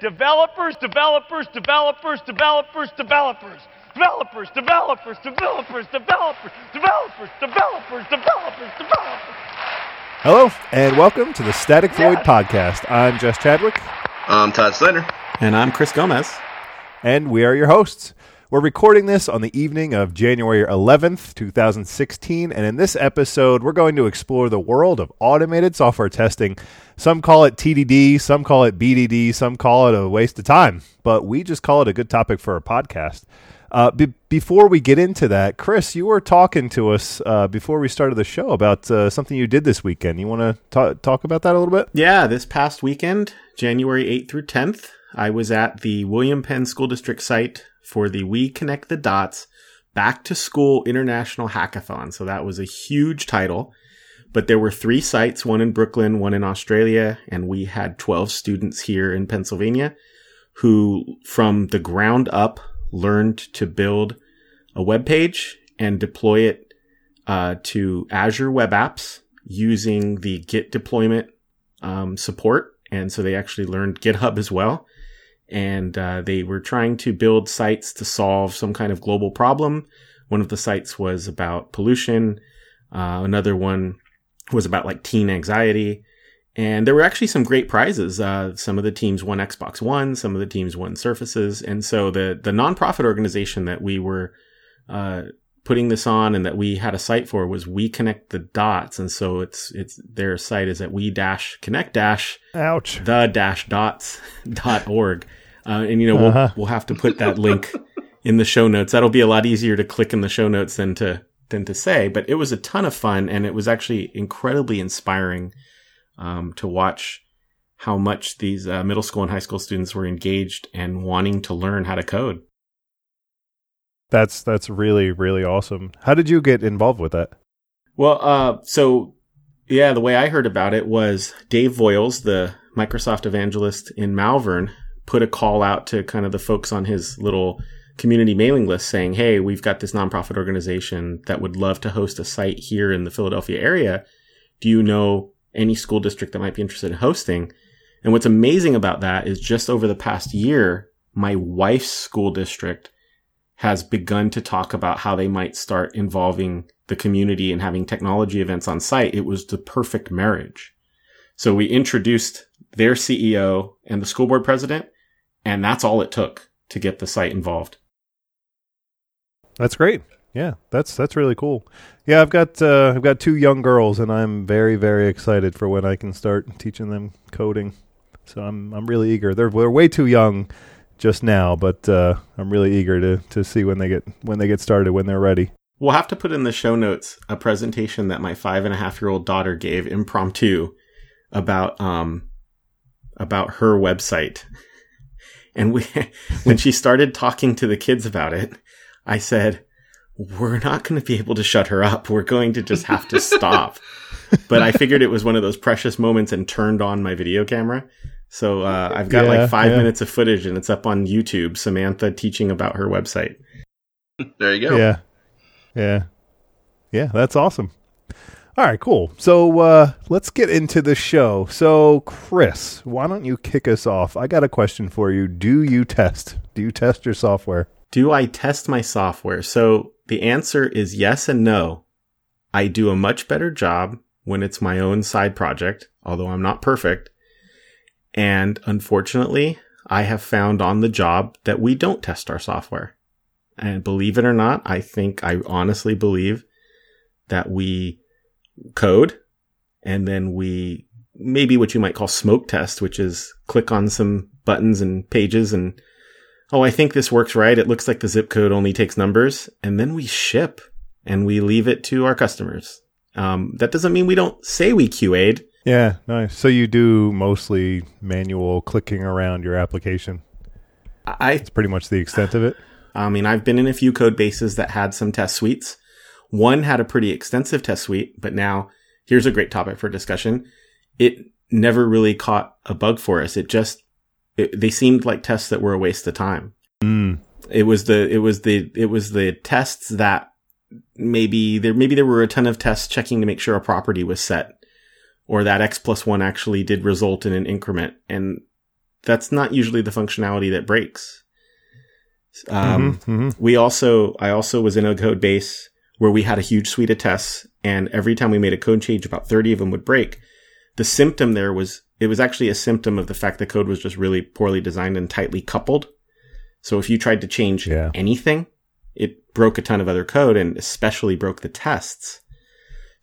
Developers, developers, developers, developers, developers. Developers, developers, developers, developers, developers, developers, developers, developers. Hello, and welcome to the Static Void Podcast. I'm Jess Chadwick, I'm Todd Snyder. And I'm Chris Gomez. and we are your hosts. We're recording this on the evening of January 11th, 2016, and in this episode, we're going to explore the world of automated software testing. Some call it TDD, some call it BDD, some call it a waste of time, but we just call it a good topic for a podcast. Uh, be- before we get into that, Chris, you were talking to us uh, before we started the show about uh, something you did this weekend. You want to talk about that a little bit? Yeah, this past weekend, January 8th through 10th, I was at the William Penn School District site for the We Connect the Dots Back to School International Hackathon. So that was a huge title. But there were three sites, one in Brooklyn, one in Australia, and we had 12 students here in Pennsylvania who, from the ground up, learned to build a web page and deploy it uh, to Azure Web Apps using the Git deployment um, support. And so they actually learned GitHub as well. And uh, they were trying to build sites to solve some kind of global problem. One of the sites was about pollution. Uh, another one was about like teen anxiety. And there were actually some great prizes. Uh, some of the teams won Xbox One, some of the teams won Surfaces. And so the, the nonprofit organization that we were uh, putting this on and that we had a site for was We Connect the Dots. And so it's, it's, their site is at we dash connect dash Ouch. the dash dots dot org. Uh, and you know, we'll, Uh-huh. we'll have to put that link in the show notes. That'll be a lot easier to click in the show notes than to, than to say, but it was a ton of fun and it was actually incredibly inspiring, um, to watch how much these uh, middle school and high school students were engaged and wanting to learn how to code. That's that's really really awesome. How did you get involved with that? Well, uh, so yeah, the way I heard about it was Dave Voyles, the Microsoft evangelist in Malvern, put a call out to kind of the folks on his little community mailing list saying, Hey, we've got this nonprofit organization that would love to host a site here in the Philadelphia area. Do you know any school district that might be interested in hosting? And what's amazing about that is just over the past year, my wife's school district has begun to talk about how they might start involving the community and having technology events on site. It was the perfect marriage. So we introduced their CEO and the school board president, and that's all it took to get the site involved. That's great. Yeah, that's that's really cool. Yeah, I've got uh, I've got two young girls, and I'm very very excited for when I can start teaching them coding. So I'm I'm really eager. They're they're way too young just now, but uh, I'm really eager to to see when they get when they get started when they're ready. We'll have to put in the show notes a presentation that my five and a half year old daughter gave impromptu about um about her website. And we when she started talking to the kids about it, I said, We're not gonna be able to shut her up. We're going to just have to stop. but I figured it was one of those precious moments and turned on my video camera. So uh, I've got Yeah, like five yeah. minutes of footage and it's up on YouTube, Samantha teaching about her website. There you go. Yeah, yeah, yeah. That's awesome. All right, cool. So uh, let's get into the show. So, Chris, why don't you kick us off? I got a question for you. Do you test? Do you test your software? Do I test my software? So the answer is yes and no. I do a much better job when it's my own side project, although I'm not perfect. And unfortunately, I have found on the job that we don't test our software. And believe it or not, I think I honestly believe that we code and then we maybe what you might call smoke test, which is click on some buttons and pages and oh, I think this works right. It looks like the zip code only takes numbers. And then we ship and we leave it to our customers. Um, that doesn't mean we don't say we QA'd. Yeah, nice. So you do mostly manual clicking around your application. I, It's pretty much the extent of it. I mean, I've been in a few code bases that had some test suites. One had a pretty extensive test suite, but now here's a great topic for discussion. It never really caught a bug for us. It just, it, they seemed like tests that were a waste of time. Mm. It was the, it was the, it was the tests that maybe there, maybe there were a ton of tests checking to make sure a property was set or that X plus one actually did result in an increment. And that's not usually the functionality that breaks. Um, Mhm, mhm. we also, I also was in a code base where we had a huge suite of tests and every time we made a code change, about 30 of them would break. The symptom there was, it was actually a symptom of the fact the code was just really poorly designed and tightly coupled. So if you tried to change Yeah. anything, it broke a ton of other code and especially broke the tests.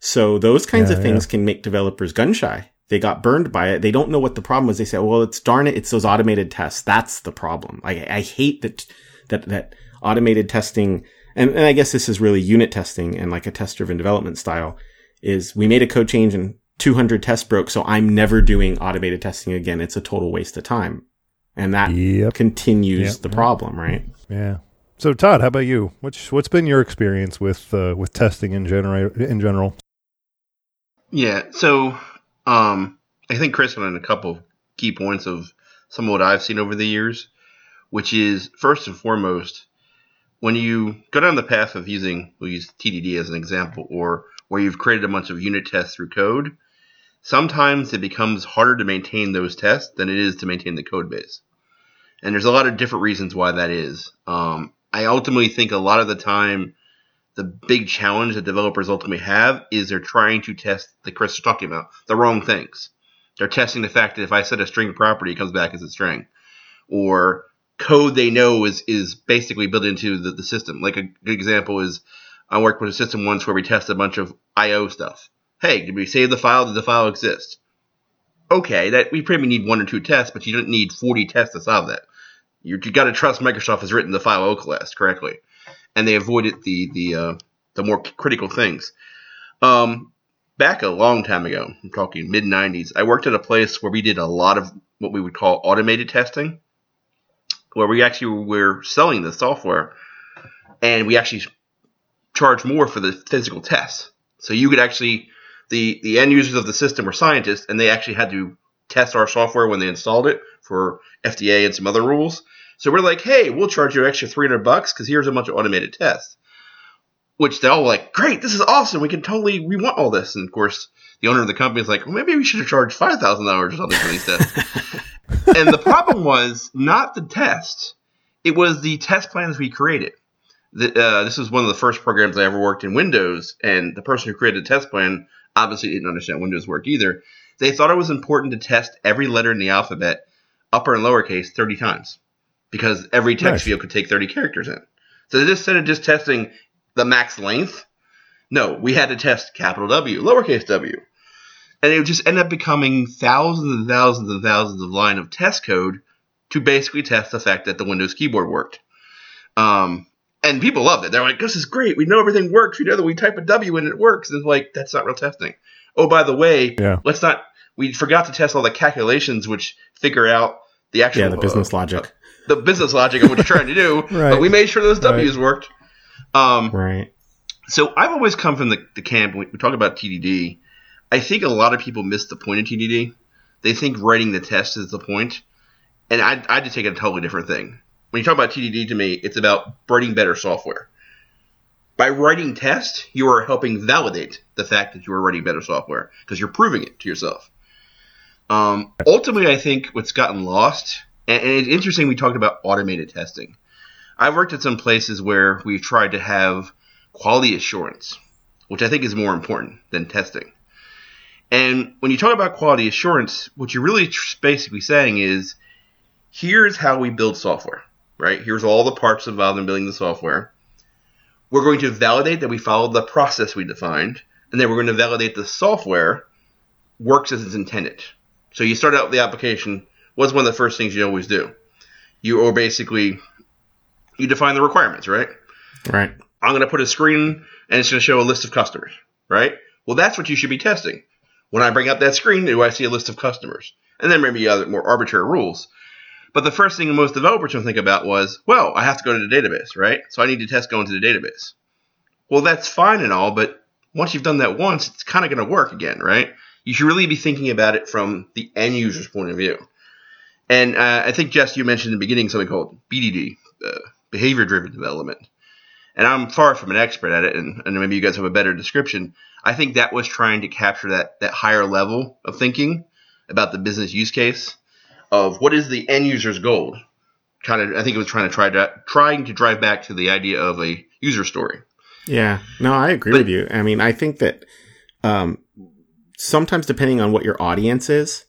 So those kinds Yeah, of things can make developers gun shy. They got burned by it. They don't know what the problem was. They say, well, it's darn it. It's those automated tests. That's the problem. I, I hate that, that, that automated testing. And, and I guess this is really unit testing and like a test driven development style is we made a code change and 200 tests broke. So I'm never doing automated testing again. It's a total waste of time. And that Yep. continues Yep. the problem, right? Yeah. So Todd, how about you? What's what's been your experience with uh, with testing in general? In general, Yeah. So, um, I think Chris went on a couple of key points of some of what I've seen over the years, which is first and foremost, when you go down the path of using, we'll use TDD as an example, or where you've created a bunch of unit tests through code, sometimes it becomes harder to maintain those tests than it is to maintain the code base. And there's a lot of different reasons why that is. Um, I ultimately think a lot of the time, the big challenge that developers ultimately have is they're trying to test, like Chris was talking about, the wrong things. They're testing the fact that if I set a string property, it comes back as a string. Or code they know is, is basically built into the, the system. Like a good example is I worked with a system once where we tested a bunch of I.O. stuff. Hey, did we save the file? Did the file exist? Okay, that we probably need one or two tests, but you don't need 40 tests to solve that. You, you got to trust Microsoft has written the file O class correctly, and they avoided the the uh, the more critical things. Um, back a long time ago, I'm talking mid 90s, I worked at a place where we did a lot of what we would call automated testing, where we actually were selling the software, and we actually charged more for the physical tests. So you could actually the the end users of the system were scientists, and they actually had to test our software when they installed it for FDA and some other rules. So we're like, hey, we'll charge you an extra 300 bucks because here's a bunch of automated tests. Which they all like, great, this is awesome. We can totally, we want all this. And of course, the owner of the company is like, well, maybe we should have charged $5,000 or something for these tests. and the problem was not the test, it was the test plans we created. The, uh, this was one of the first programs I ever worked in Windows, and the person who created the test plan obviously didn't understand Windows work either. They thought it was important to test every letter in the alphabet, upper and lowercase, 30 times because every text Nice. field could take 30 characters in. So instead of just testing the max length, no, we had to test capital W, lowercase w. And it would just end up becoming thousands and thousands and thousands of line of test code to basically test the fact that the Windows keyboard worked. Um, and people loved it. They're like, this is great. We know everything works. We know that we type a W and it works. And it's like, that's not real testing. Oh, by the way, Yeah. let's not, we forgot to test all the calculations which figure out the actual Yeah, the business uh, logic. the business logic of what you're trying to do, Right. but we made sure those Right. W's worked. Um, Right. so I've always come from the, the camp when we talk about TDD. I think a lot of people miss the point of TDD. They think writing the test is the point, and I I just take it a totally different thing. When you talk about TDD to me, it's about writing better software. By writing tests, you are helping validate the fact that you are writing better software because you're proving it to yourself. Um, ultimately, I think what's gotten lost, and, and it's interesting we talked about automated testing. I've worked at some places where we've tried to have quality assurance, which I think is more important than testing. And when you talk about quality assurance, what you're really tr- basically saying is here's how we build software, right? Here's all the parts involved in building the software. We're going to validate that we followed the process we defined, and then we're going to validate the software works as it's intended. So you start out with the application. What's one of the first things you always do? You or basically you define the requirements, right? Right. I'm going to put a screen and it's going to show a list of customers, right? Well, that's what you should be testing. When I bring up that screen, do I see a list of customers? And then maybe other more arbitrary rules. But the first thing most developers would think about was, well, I have to go to the database, right? So I need to test going to the database. Well, that's fine and all, but once you've done that once, it's kind of going to work again, right? You should really be thinking about it from the end user's point of view. And uh, I think, Jess, you mentioned in the beginning something called BDD, uh, behavior driven development and I'm far from an expert at it, and, and maybe you guys have a better description. I think that was trying to capture that that higher level of thinking about the business use case. of what is the end user's goal. Kind of, I think it was trying to try to trying to drive back to the idea of a user story. Yeah, no, I agree But- with you. I mean, I think that um, sometimes depending on what your audience is,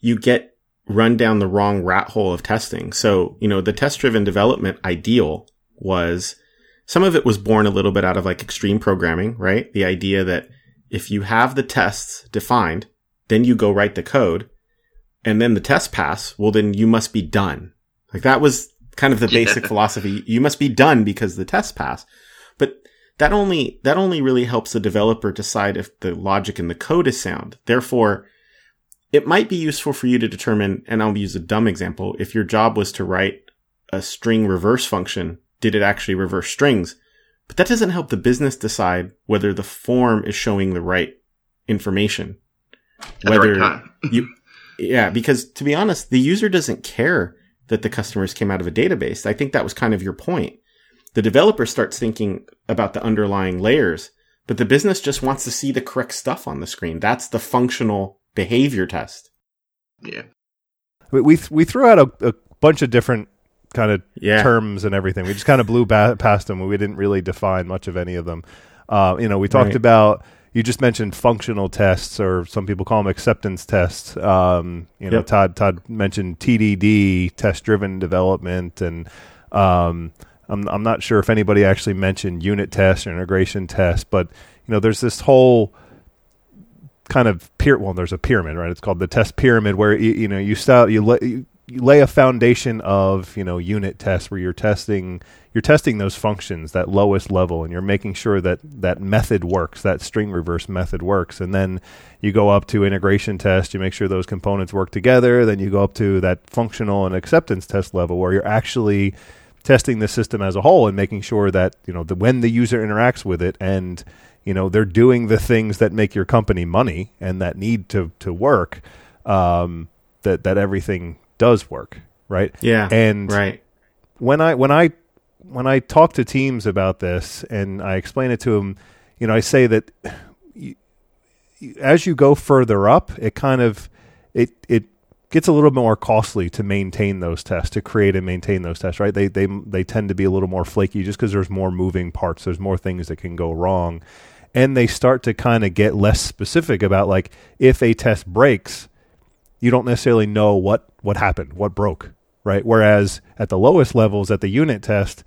you get run down the wrong rat hole of testing. So, you know, the test driven development ideal was some of it was born a little bit out of like extreme programming, right? The idea that if you have the tests defined, then you go write the code and then the test pass, well, then you must be done. Like that was kind of the basic philosophy. You must be done because the test pass. But that only, that only really helps the developer decide if the logic in the code is sound. Therefore, it might be useful for you to determine, and I'll use a dumb example. If your job was to write a string reverse function, did it actually reverse strings? But that doesn't help the business decide whether the form is showing the right information. At the right time. you, yeah, because to be honest, the user doesn't care that the customers came out of a database. I think that was kind of your point. The developer starts thinking about the underlying layers, but the business just wants to see the correct stuff on the screen. That's the functional behavior test. Yeah. We we, th- we threw out a, a bunch of different kind of Yeah. terms and everything. We just kind of blew ba- past them. We didn't really define much of any of them. Uh, you know, we talked Right. about. You just mentioned functional tests, or some people call them acceptance tests. Um, you know, Yep. Todd Todd mentioned TDD, test driven development, and um, I'm I'm not sure if anybody actually mentioned unit tests or integration tests, but you know, there's this whole kind of pyra- well there's a pyramid right it's called the test pyramid where you, you know you start you, you you lay a foundation of you know unit tests where you're testing you're testing those functions that lowest level and you're making sure that that method works that string reverse method works. And then you go up to integration test you make sure those components work together. Then you go up to that functional and acceptance test level where you're actually testing the system as a whole and making sure that you know the when the user interacts with it and you know they're doing the things that make your company money and that need to to work um, that that everything does work right Yeah. and right. when I when I when I talk to teams about this and I explain it to them, you know, I say that you, as you go further up, it kind of it it gets a little bit more costly to maintain those tests, to create and maintain those tests, right? They they they tend to be a little more flaky just because there's more moving parts, there's more things that can go wrong. And they start to kind of get less specific about like if a test breaks, you don't necessarily know what what happened, what broke, right? Whereas at the lowest levels at the unit test,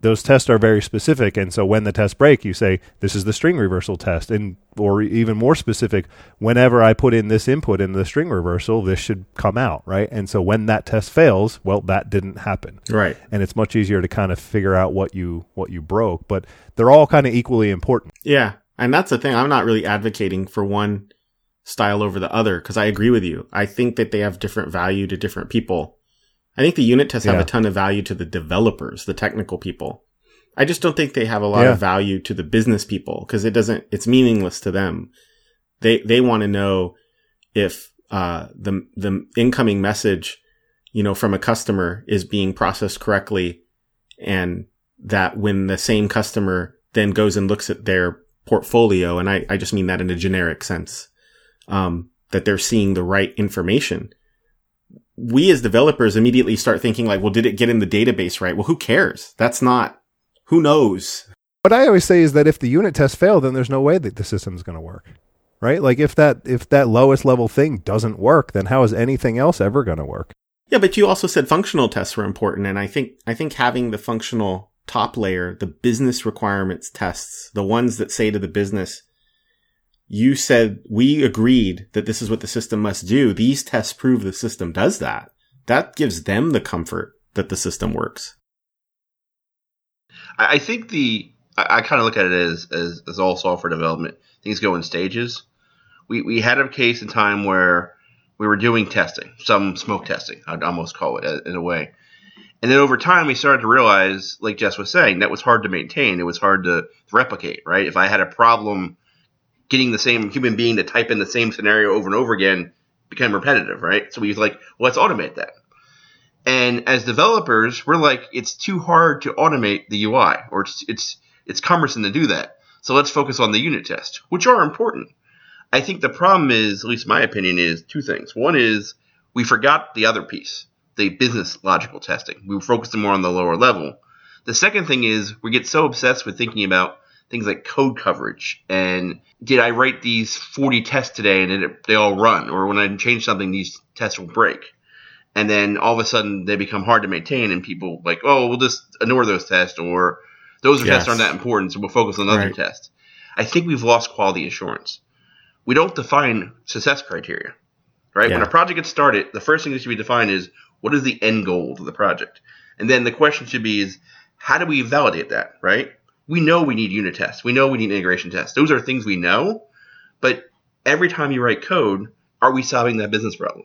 those tests are very specific, and so when the tests break, you say this is the string reversal test, and or even more specific, whenever I put in this input in the string reversal, this should come out, right? And so when that test fails, well, that didn't happen, Right. and it's much easier to kind of figure out what you what you broke, but they're all kind of equally important. Yeah. And that's the thing. I'm not really advocating for one style over the other because I agree with you. I think that they have different value to different people. I think the unit tests have a ton of value to the developers, the technical people. I just don't think they have a lot Yeah. of value to the business people because it doesn't, it's meaningless to them. They, they want to know if, uh, the, the incoming message, you know, from a customer is being processed correctly and that when the same customer then goes and looks at their portfolio, and I, I just mean that in a generic sense, um, that they're seeing the right information. We as developers immediately start thinking like, well, did it get in the database right? Well, who cares? That's not, who knows? What I always say is that if the unit tests fail, then there's no way that the system's going to work, right? Like if that if that lowest level thing doesn't work, then how is anything else ever going to work? Yeah, but you also said functional tests were important, and I think I think having the functional top layer, the business requirements tests, the ones that say to the business, you said we agreed that this is what the system must do. These tests prove the system does that. That gives them the comfort that the system works. I, think the I, I kind of look at it as, as as all software development. Things go in stages. We we had a case in time where we were doing testing, some smoke testing, I'd almost call it in a way. And then over time, we started to realize, like Jess was saying, that was hard to maintain. It was hard to replicate, right? If I had a problem getting the same human being to type in the same scenario over and over again, became repetitive, right? So we was like, well, let's automate that. And as developers, we're like, it's too hard to automate the UI, or it's it's it's cumbersome to do that. So let's focus on the unit tests, which are important. I think the problem is, at least my opinion, is two things. One is we forgot the other piece, the business logical testing. We were focusing more on the lower level. The second thing is we get so obsessed with thinking about things like code coverage and did I write these 40 tests today and did it, they all run? Or when I change something, these tests will break. And then all of a sudden they become hard to maintain and people like, oh, we'll just ignore those tests or those Yes. tests aren't that important, so we'll focus on other Right. tests. I think we've lost quality assurance. We don't define success criteria, right? When a project gets started, the first thing that should be defined is what is the end goal of the project? And then the question should be is how do we validate that, right? We know we need unit tests. We know we need integration tests. Those are things we know, but every time you write code, are we solving that business problem?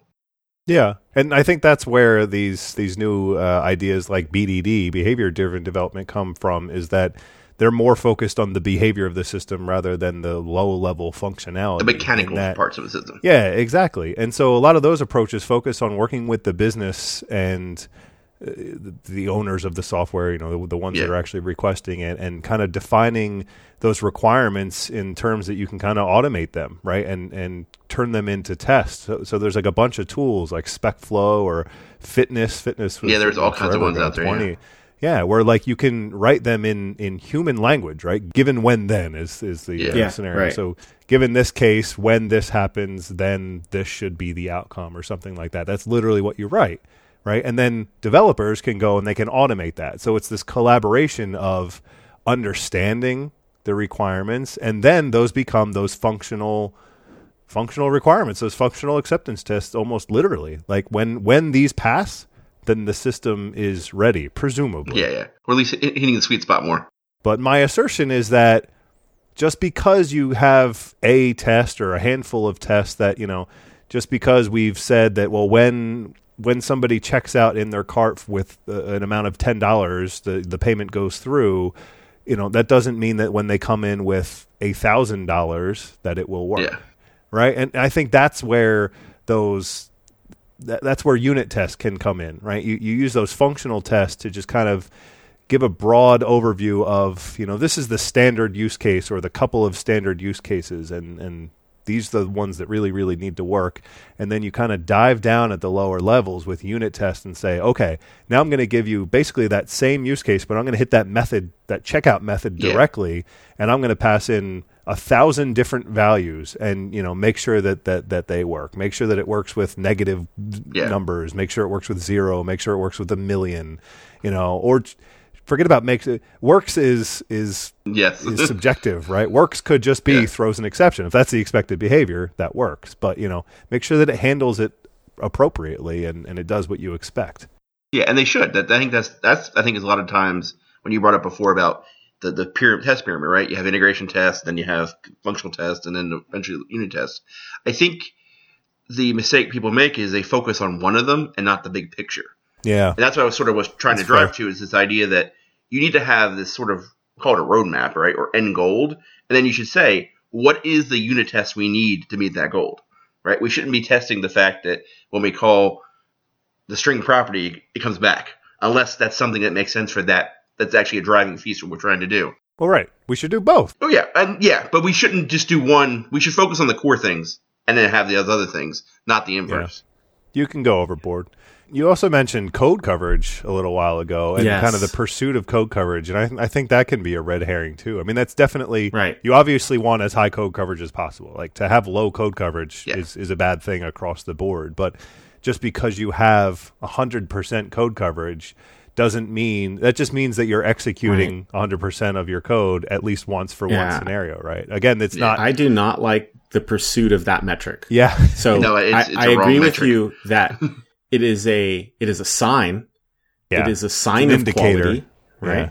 Yeah, and I think that's where these these new uh, ideas like BDD, behavior driven development, come from. Is that they're more focused on the behavior of the system rather than the low level functionality, The mechanical that- parts of the system. Yeah, exactly. And so a lot of those approaches focus on working with the business and the- the owners of the software, you know, the, the ones that are actually requesting it, and kind of defining those requirements in terms that you can kind of automate them, right, and and turn them into tests. So, so there's like a bunch of tools like SpecFlow or FitNesse. FitNesse. Yeah, there's all kinds of ones out there, yeah. Yeah, where like you can write them in in human language, right? Given when then is is the Yeah. Yeah, scenario. right. So given this case, when this happens, then this should be the outcome or something like that. That's literally what you write, right? And then developers can go and they can automate that. So it's this collaboration of understanding the requirements and then those become those functional functional requirements, those functional acceptance tests almost literally. Like when when these pass, then the system is ready, presumably. Yeah, yeah. Or at least hitting the sweet spot more. But my assertion is that just because you have a test or a handful of tests that, you know, just because we've said that well when when somebody checks out in their cart with uh, an amount of $10, the the payment goes through, you know, that doesn't mean that when they come in with a $1000 that it will work Yeah. right? And I think that's where those that, that's where unit tests can come in, right? You you use those functional tests to just kind of give a broad overview of you know this is the standard use case or the couple of standard use cases, and and these are the ones that really really need to work, and then you kind of dive down at the lower levels with unit tests and say, okay, now I'm going to give you basically that same use case, but I'm going to hit that method, that checkout method Yeah. directly, and I'm going to pass in a thousand different values and you know make sure that that that they work make sure that it works with negative Yeah. numbers make sure it works with zero make sure it works with a million you know or forget about makes it works is is Yes. is subjective right works could just be Yeah. throws an exception if that's the expected behavior that works but you know make sure that it handles it appropriately and and it does what you expect Yeah, and they should. That I think that's that's I think is a lot of times when you brought up before about the the pyramid, test pyramid, right? You have integration tests, then you have functional tests, and then eventually unit tests. I think the mistake people make is they focus on one of them and not the big picture. Yeah And that's what I was sort of was trying That's to drive fair. to is this idea that you need to have this sort of call it a roadmap, right, or end goal, and then you should say what is the unit test we need to meet that goal, right? We shouldn't be testing the fact that when we call the string property, it comes back, unless that's something that makes sense for that. That's actually a driving what we're trying to do. well right we should do both Oh yeah, and yeah, but we shouldn't just do one. We should focus on the core things and then have the other things, not the inverse. you can go overboard. You also mentioned code coverage a little while ago, and Yes. kind of the pursuit of code coverage, and I, I think that can be a red herring too. I mean, that's definitely Right. You obviously want as high code coverage as possible. Like to have low code coverage Yeah. is is a bad thing across the board. But just because you have hundred percent code coverage doesn't mean that just means that you're executing hundred percent of your code at least once for one scenario, right? Again, it's Yeah, not. I do not like the pursuit of that metric. yeah, So No, it's- I, it's I a wrong agree with you that it is a it is a sign. yeah. It is a sign of indicator. quality, right? Yeah.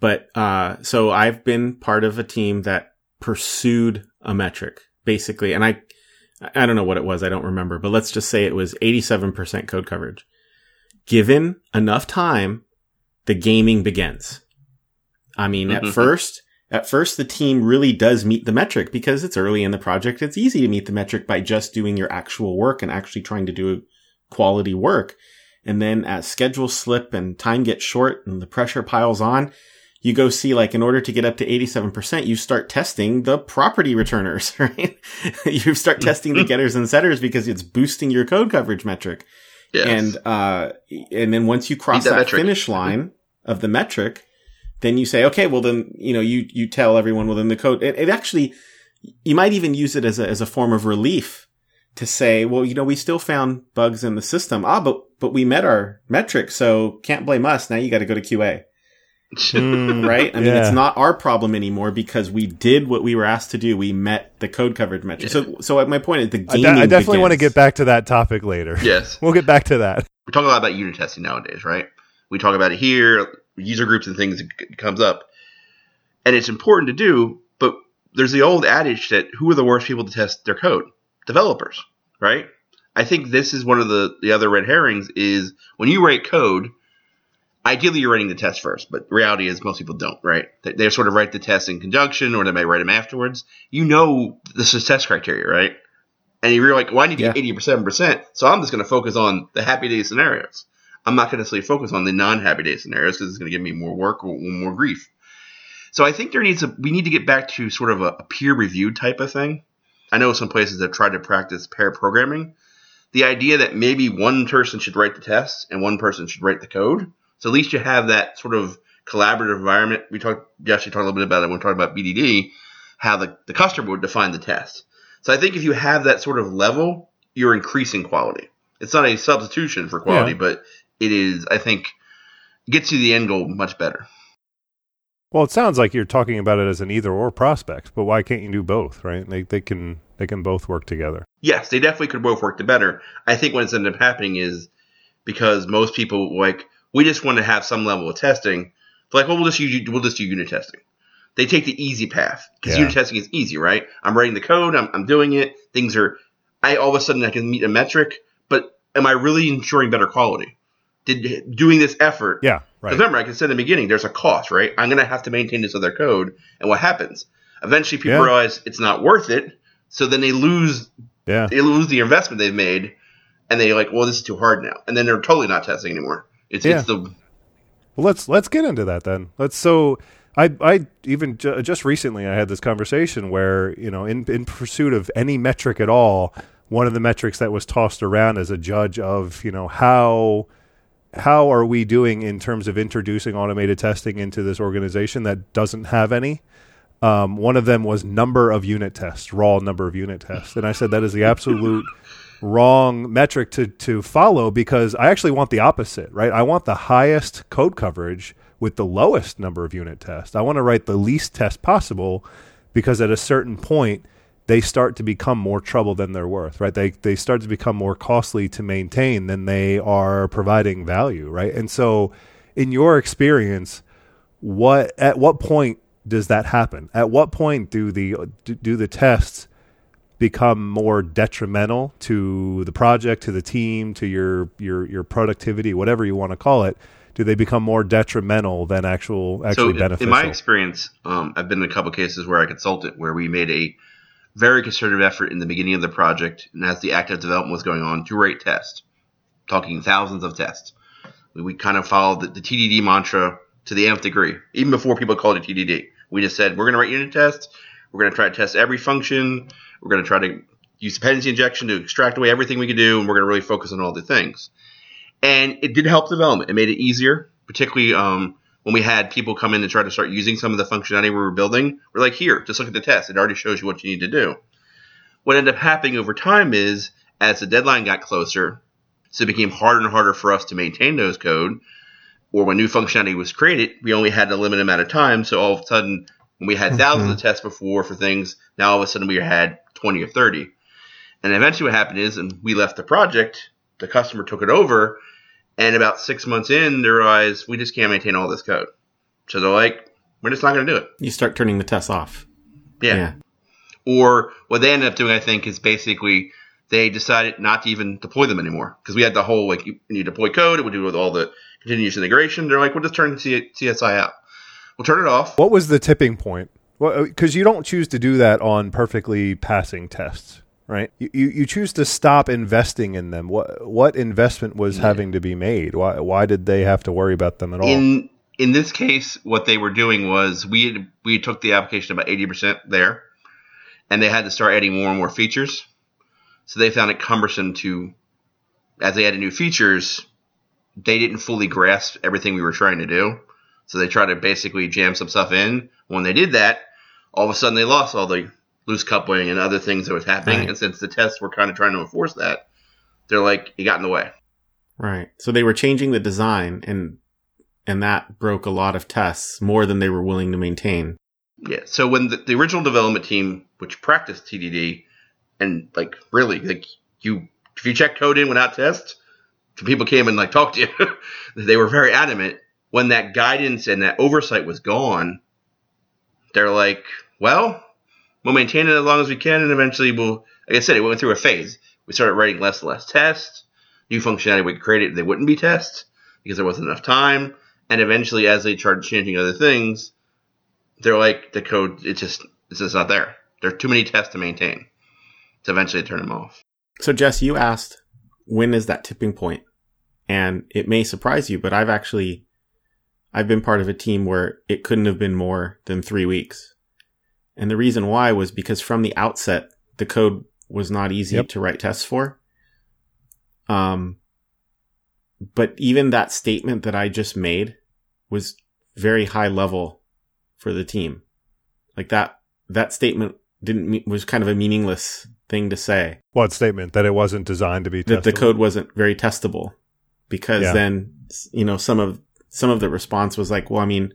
But uh, so I've been part of a team that pursued a metric basically, and I I don't know what it was. I don't remember, but let's just say it was eighty seven percent code coverage. Given enough time, the gaming begins. I mean, at Mhm. first, at first the team really does meet the metric because it's early in the project. It's easy to meet the metric by just doing your actual work and actually trying to do quality work. And then as schedules slip and time gets short and the pressure piles on, you go see like in order to get up to 87%, you start testing the property returners, right? you start testing the getters and setters because it's boosting your code coverage metric. Yes. And, uh, and then once you cross that that, finish line of the metric, then you say, okay, well then, you know, you, you tell everyone within the code, it, it actually, you might even use it as a, as a form of relief to say, well, you know, we still found bugs in the system. Ah, but, but we met our metric. So can't blame us. Now you got to go to QA, Mm, right? I mean, Yeah. it's not our problem anymore because we did what we were asked to do. We met the code coverage metric. So, so my point is the I, de- I definitely want to get back to that topic later. yes. We'll get back to that. we talk a lot about unit testing nowadays, right? We talk about it here, user groups and things it comes up, and it's important to do. But there's the old adage that who are the worst people to test their code? Developers, right? I think this is one of the the other red herrings is when you write code. Ideally, you're writing the test first, but reality is most people don't, right? They, they sort of write the test in conjunction, or they may write them afterwards. You know the success criteria, right? And you're like, well, I need to Yeah. get eighty percent so I'm just going to focus on the happy day scenarios. I'm not going to necessarily focus on the non-happy day scenarios because it's going to give me more work or more grief. So I think there needs a we need to get back to sort of a, a peer reviewed type of thing. I know some places have tried to practice pair programming. The idea that maybe one person should write the test and one person should write the code. So at least you have that sort of collaborative environment. We talked, Josh, you talked a little bit about it when we talked about BDD, how the, the customer would define the test. So I think if you have that sort of level, you're increasing quality. It's not a substitution for quality, Yeah. but it is, I think, gets you the end goal much better. Well, it sounds like you're talking about it as an either or prospect, but why can't you do both, right? They they can they can both work together. Yes, they definitely could both work better. I think what ends up happening is because most people like we just want to have some level of testing. They're like, well, we'll just use we'll just do unit testing. They take the easy path because Yeah. unit testing is easy, right? I'm writing the code, I'm, I'm doing it. Things are, I all of a sudden I can meet a metric, but am I really ensuring better quality? Did doing this effort? Yeah, right. Remember, I can say in the beginning, there's a cost, right? I'm going to have to maintain this other code, and what happens? Eventually, people Yeah. realize it's not worth it, so then they lose Yeah. they lose the investment they've made, and they're like, "Well, this is too hard now," and then they're totally not testing anymore. It's, Yeah. it's the Well, let's let's get into that then. Let's so I I even ju- just recently I had this conversation where you know in in pursuit of any metric at all, one of the metrics that was tossed around as a judge of you know how how are we doing in terms of introducing automated testing into this organization that doesn't have any. Um, one of them was number of unit tests, raw number of unit tests, and I said that is the absolute wrong metric to to follow because I actually want the opposite, right? I want the highest code coverage with the lowest number of unit tests. I want to write the least test possible because at a certain point they start to become more trouble than they're worth, right? They they start to become more costly to maintain than they are providing value, right? And so in your experience, what at what point does that happen? At what point do the do, the tests become more detrimental to the project, to the team, to your your your productivity, whatever you want to call it? Do they become more detrimental than actual actually so. beneficial? In my experience, um, I've been in a couple cases where I consulted where we made a very concerted effort in the beginning of the project, and as the active development was going on, to rate tests, talking thousands of tests. We, we kind of followed the, the TDD mantra to the nth degree, even before people called it TDD. We just said we're going to write unit tests. We're going to try to test every function. We're going to try to use dependency injection to extract away everything we can do, and we're going to really focus on all the things. And it did help development. It made it easier, particularly um, when we had people come in and try to start using some of the functionality we were building. We're like, here, just look at the test. It already shows you what you need to do. What ended up happening over time is, as the deadline got closer, so it became harder and harder for us to maintain those code. Or when new functionality was created, we only had a limited amount of time. So all of a sudden, when we had 1000s mm-hmm. of tests before for things, now all of a sudden we had 20 or 30. And eventually what happened is, and we left the project, the customer took it over, and about six months in, they realized we just can't maintain all this code. So they're like, we're just not going to do it. You start turning the tests off. Yeah. yeah. Or what they ended up doing, I think, is basically they decided not to even deploy them anymore because we had the whole like you, you deploy code, it would do with all the continuous integration. They're like, we'll just turn C- CSI out. We'll turn it off. What was the tipping point? Because you don't choose to do that on perfectly passing tests, right? You, you you choose to stop investing in them. What what investment was having to be made? Why why did they have to worry about them at all? in in this case, what they were doing was we had, we took the application about eighty percent there, and they had to start adding more and more features. So they found it cumbersome to, as they added new features, they didn't fully grasp everything we were trying to do. So they tried to basically jam some stuff in. When they did that, all of a sudden they lost all the loose coupling and other things that was happening. Right. And since the tests were kind of trying to enforce that, they're like, it got in the way. Right. So they were changing the design and and that broke a lot of tests more than they were willing to maintain. Yeah. So when the, the original development team, which practiced TDD, and like really, like you, if you check code in without tests, people came and like talked to you. they were very adamant. When that guidance and that oversight was gone, they're like, well, we'll maintain it as long as we can, and eventually we'll. Like I said, it went through a phase. We started writing less and less tests. New functionality we created, they wouldn't be tests because there wasn't enough time. And eventually, as they started changing other things, they're like the code. It's just it's just not there. There are too many tests to maintain. So eventually, turn them off. So Jess, you asked when is that tipping point? And it may surprise you, but I've actually I've been part of a team where it couldn't have been more than 3 weeks. And the reason why was because from the outset the code was not easy Yep. to write tests for. Um but even that statement that I just made was very high level for the team. Like that that statement didn't was kind of a meaningless thing to say What statement? That it wasn't designed to be that the code wasn't very testable because Yeah. then you know some of some of the response was like well i mean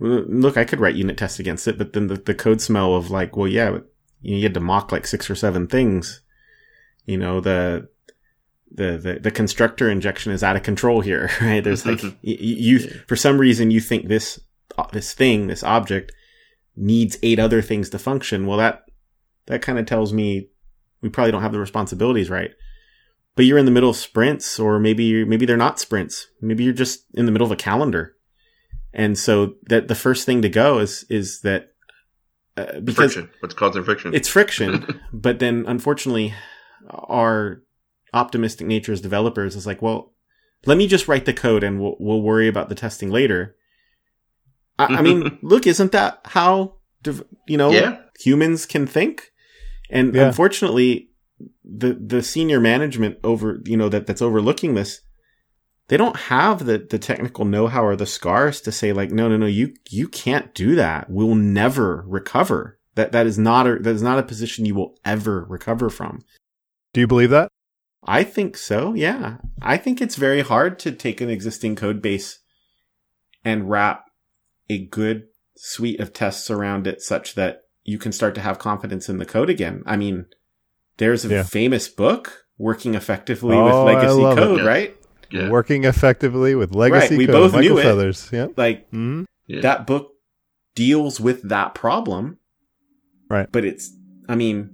look i could write unit tests against it but then the, the code smell of like well yeah but you had to mock like six or seven things you know the the, the, the constructor injection is out of control here, right? There's like, y- y- you, for some reason you think this, uh, this thing, this object needs eight other things to function. Well, that, that kind of tells me we probably don't have the responsibilities right. But you're in the middle of sprints or maybe, you're, maybe they're not sprints. Maybe you're just in the middle of a calendar. And so that the first thing to go is, is that, uh, because friction. What's causing friction? it's friction, but then unfortunately, our optimistic nature as developers is like, well, let me just write the code and we'll, we'll worry about the testing later. I, I mean, look, isn't that how, you know, Yeah. humans can think? And Yeah. unfortunately, the, the senior management over, you know, that, that's overlooking this, they don't have the, the technical know-how or the scars to say like, no, no, no, you, you can't do that. We'll never recover. That, that is not a, that is not a position you will ever recover from. Do you believe that? I think so. Yeah. I think it's very hard to take an existing code base and wrap a good suite of tests around it such that you can start to have confidence in the code again. I mean, there's a Yeah. famous book working effectively Oh, with legacy love it. code, right? Yeah. Working effectively with legacy Right, we code. both Michael knew it. Feathers. Yep. Like hmm Yeah. that book deals with that problem. Right. But it's, I mean,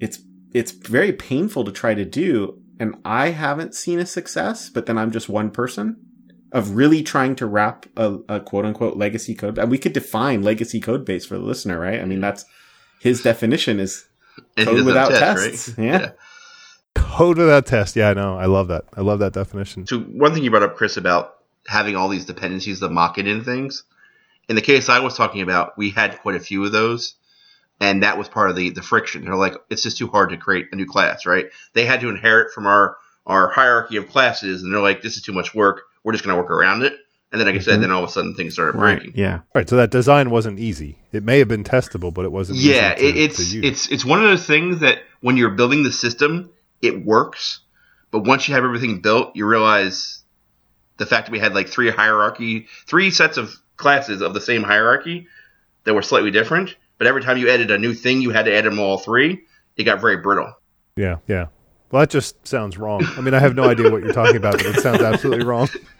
it's, it's very painful to try to do. And I haven't seen a success, but then I'm just one person of really trying to wrap a, a quote unquote legacy code. And we could define legacy code base for the listener, right? I mean, that's his definition is code without have tests. right? Yeah. Code without test. Yeah, I know. I love that. I love that definition. So one thing you brought up, Chris, about having all these dependencies to mock it in things. In the case I was talking about, we had quite a few of those, and that was part of the the friction. They're like, it's just too hard to create a new class, right? They had to inherit from our our hierarchy of classes, and they're like, this is too much work. We're just going to work around it. And then, like I said, Mhm. then all of a sudden things started Right. breaking. Yeah. Right. So that design wasn't easy. It may have been testable, but it wasn't. Yeah, easy to, it's it's it's one of those things that when you're building the system, it works, but once you have everything built, you realize the fact that we had like three hierarchy, three sets of classes of the same hierarchy that were slightly different, but every time you added a new thing, you had to add them all three. It got very brittle. Yeah, yeah. Well, that just sounds wrong. I mean, I have no idea what you're talking about, but it sounds absolutely wrong.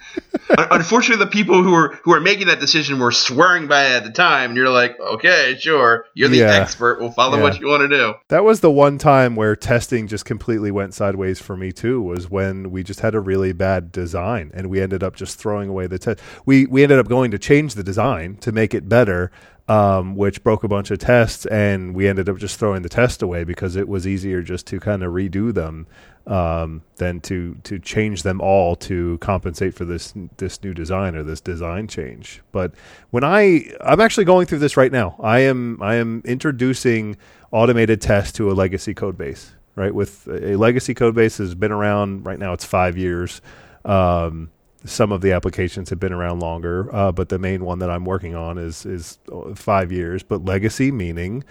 Un- Unfortunately, the people who were who were making that decision were swearing by it at the time, and you're like, okay, sure, you're the Yeah. expert. We'll follow Yeah. what you want to do. That was the one time where testing just completely went sideways for me too. Was when we just had a really bad design, and we ended up just throwing away the test. We we ended up going to change the design to make it better, um, which broke a bunch of tests, and we ended up just throwing the test away because it was easier just to kind of redo them um, than to to change them all to compensate for this this new design or this design change. But when I I'm actually going through this right now. I am I am introducing automated tests to a legacy code base. Right, with a legacy code base has been around right now. It's five years. Um, some of the applications have been around longer, uh, but the main one that I'm working on is is uh, five years. But legacy meaning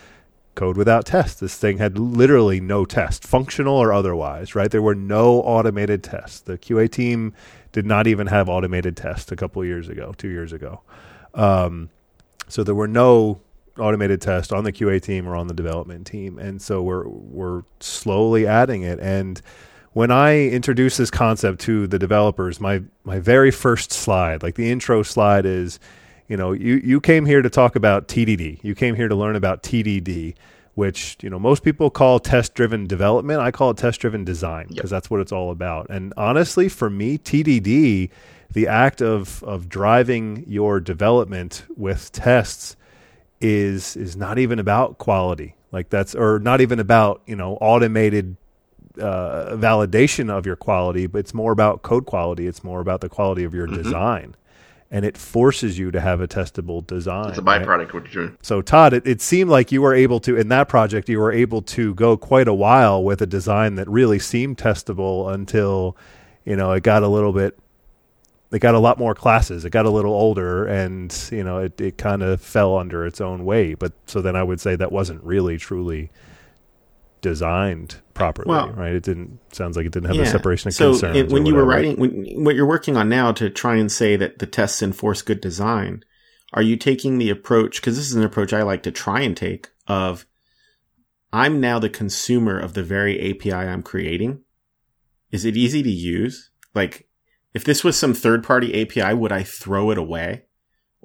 code without test. This thing had literally no test, functional or otherwise. Right? There were no automated tests. The QA team did not even have automated tests a couple years ago, two years ago. Um, so there were no automated tests on the QA team or on the development team, and so we're we're slowly adding it and when I introduce this concept to the developers, my my very first slide, like the intro slide is, you know, you you came here to talk about TDD. You came here to learn about TDD, which, you know, most people call test-driven development. I call it test-driven design because yep. that's what it's all about. And honestly, for me, TDD, the act of of driving your development with tests is is not even about quality. Like that's or not even about, you know, automated uh, validation of your quality, but it's more about code quality. It's more about the quality of your mm-hmm. design. And it forces you to have a testable design. It's a byproduct right? what you're doing. So, Todd, it, it seemed like you were able to, in that project, you were able to go quite a while with a design that really seemed testable until, you know, it got a little bit it got a lot more classes. It got a little older, and you know, it, it kind of fell under its own weight. But so then I would say that wasn't really truly designed properly, well, right? It didn't sounds like it didn't have yeah. the separation of so concerns. So when you were writing, when, what you're working on now to try and say that the tests enforce good design, are you taking the approach? Because this is an approach I like to try and take of I'm now the consumer of the very API I'm creating. Is it easy to use? Like, if this was some third party API, would I throw it away?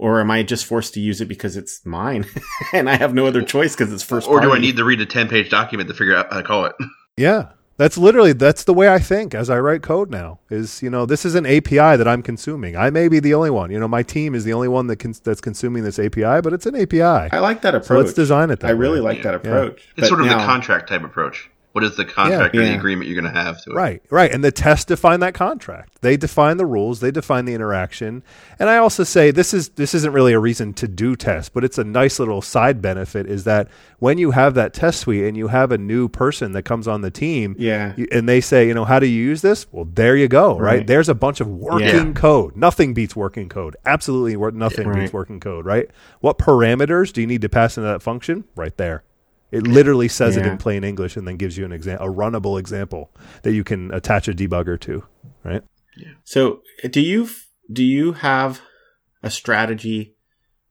Or am I just forced to use it because it's mine and I have no other choice because it's first? Or party? do I need to read a ten page document to figure out how to call it? Yeah, that's literally that's the way I think as I write code now. Is you know this is an API that I'm consuming. I may be the only one. You know my team is the only one that can, that's consuming this API, but it's an API. I like that approach. So let's design it. I really like yeah. that approach. Yeah. It's sort of now, the contract type approach. What is the contract yeah, or the agreement you're going to have to it? Right, right. And the tests define that contract. They define the rules. They define the interaction. And I also say this is this isn't really a reason to do tests, but it's a nice little side benefit. Is that when you have that test suite and you have a new person that comes on the team, yeah, and they say, you know, how do you use this? Well, there you go. Right, right? there's a bunch of working yeah. code. Nothing beats working code. Absolutely, nothing yeah, right. beats working code. Right. What parameters do you need to pass into that function? Right there. It literally says yeah. it in plain English and then gives you an example, a runnable example that you can attach a debugger to, right? Yeah. So, uh, do you do you have a strategy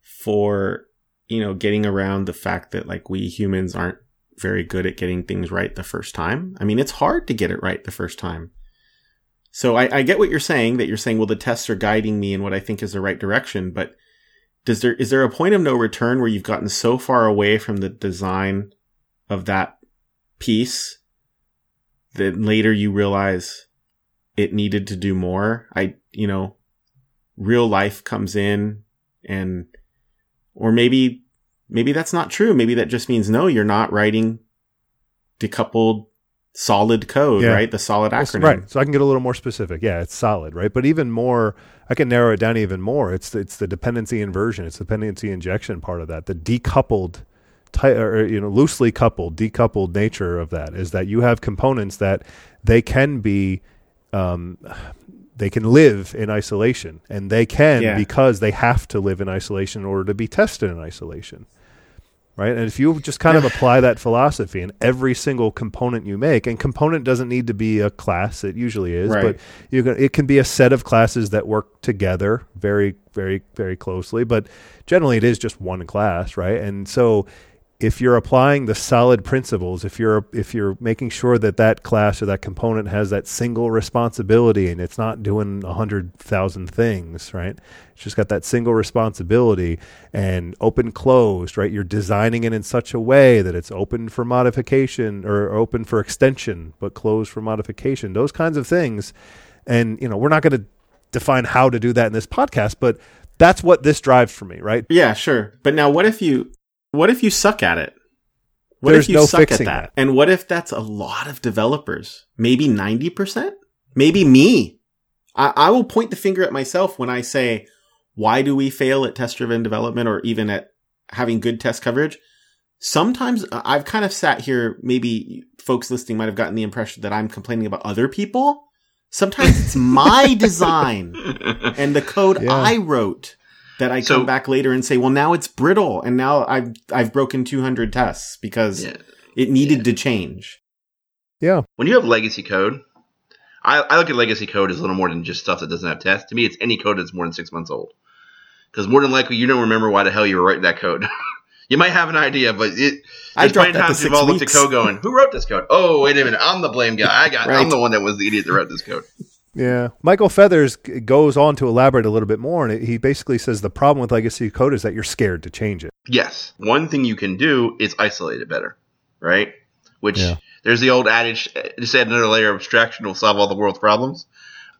for you know getting around the fact that like we humans aren't very good at getting things right the first time? I mean, it's hard to get it right the first time. So I, I get what you're saying that you're saying, well, the tests are guiding me in what I think is the right direction, but does there is there a point of no return where you've gotten so far away from the design of that piece that later you realize it needed to do more? I you know real life comes in and or maybe maybe that's not true. Maybe that just means no you're not writing decoupled solid code, yeah. right? The solid acronym. Right. So I can get a little more specific. Yeah, it's solid, right? But even more, I can narrow it down even more. It's it's the dependency inversion. It's the dependency injection part of that. The decoupled or you know loosely coupled decoupled nature of that is that you have components that they can be um, they can live in isolation and they can yeah. because they have to live in isolation in order to be tested in isolation right? And if you just kind of apply that philosophy in every single component you make, and component doesn't need to be a class, it usually is, right. but you can, it can be a set of classes that work together very, very, very closely. But generally, it is just one class, right? And so if you're applying the solid principles, if you're if you're making sure that that class or that component has that single responsibility and it's not doing a hundred thousand things, right? It's just got that single responsibility and open closed, right? You're designing it in such a way that it's open for modification or open for extension, but closed for modification. Those kinds of things, and you know we're not going to define how to do that in this podcast, but that's what this drives for me, right? Yeah, sure. But now what if you what if you suck at it? What There's if you no suck at that? And what if that's a lot of developers? Maybe 90%? Maybe me. I, I will point the finger at myself when I say, why do we fail at test driven development or even at having good test coverage? Sometimes uh, I've kind of sat here, maybe folks listening might have gotten the impression that I'm complaining about other people. Sometimes it's my design and the code Yeah. I wrote that I So- come back later and say, well, now it's brittle and now I've, I've broken 200 tests because yeah. it needed to change. Yeah. when you have legacy code, I, I look at legacy code as a little more than just stuff that doesn't have tests. To me, it's any code that's more than six months old. Because more than likely, you don't remember why the hell you were writing that code. you might have an idea, but it. I There's dropped plenty of that to times we've six all looked at code going, "Who wrote this code? Oh, wait a minute, I'm the blame guy. I got. Right. I'm the one that was the idiot that wrote this code." Yeah. Michael Feathers goes on to elaborate a little bit more, and he basically says the problem with legacy code is that you're scared to change it. Yes. One thing you can do is isolate it better, right? Which Yeah. there's the old adage: uh, just add another layer of abstraction will solve all the world's problems.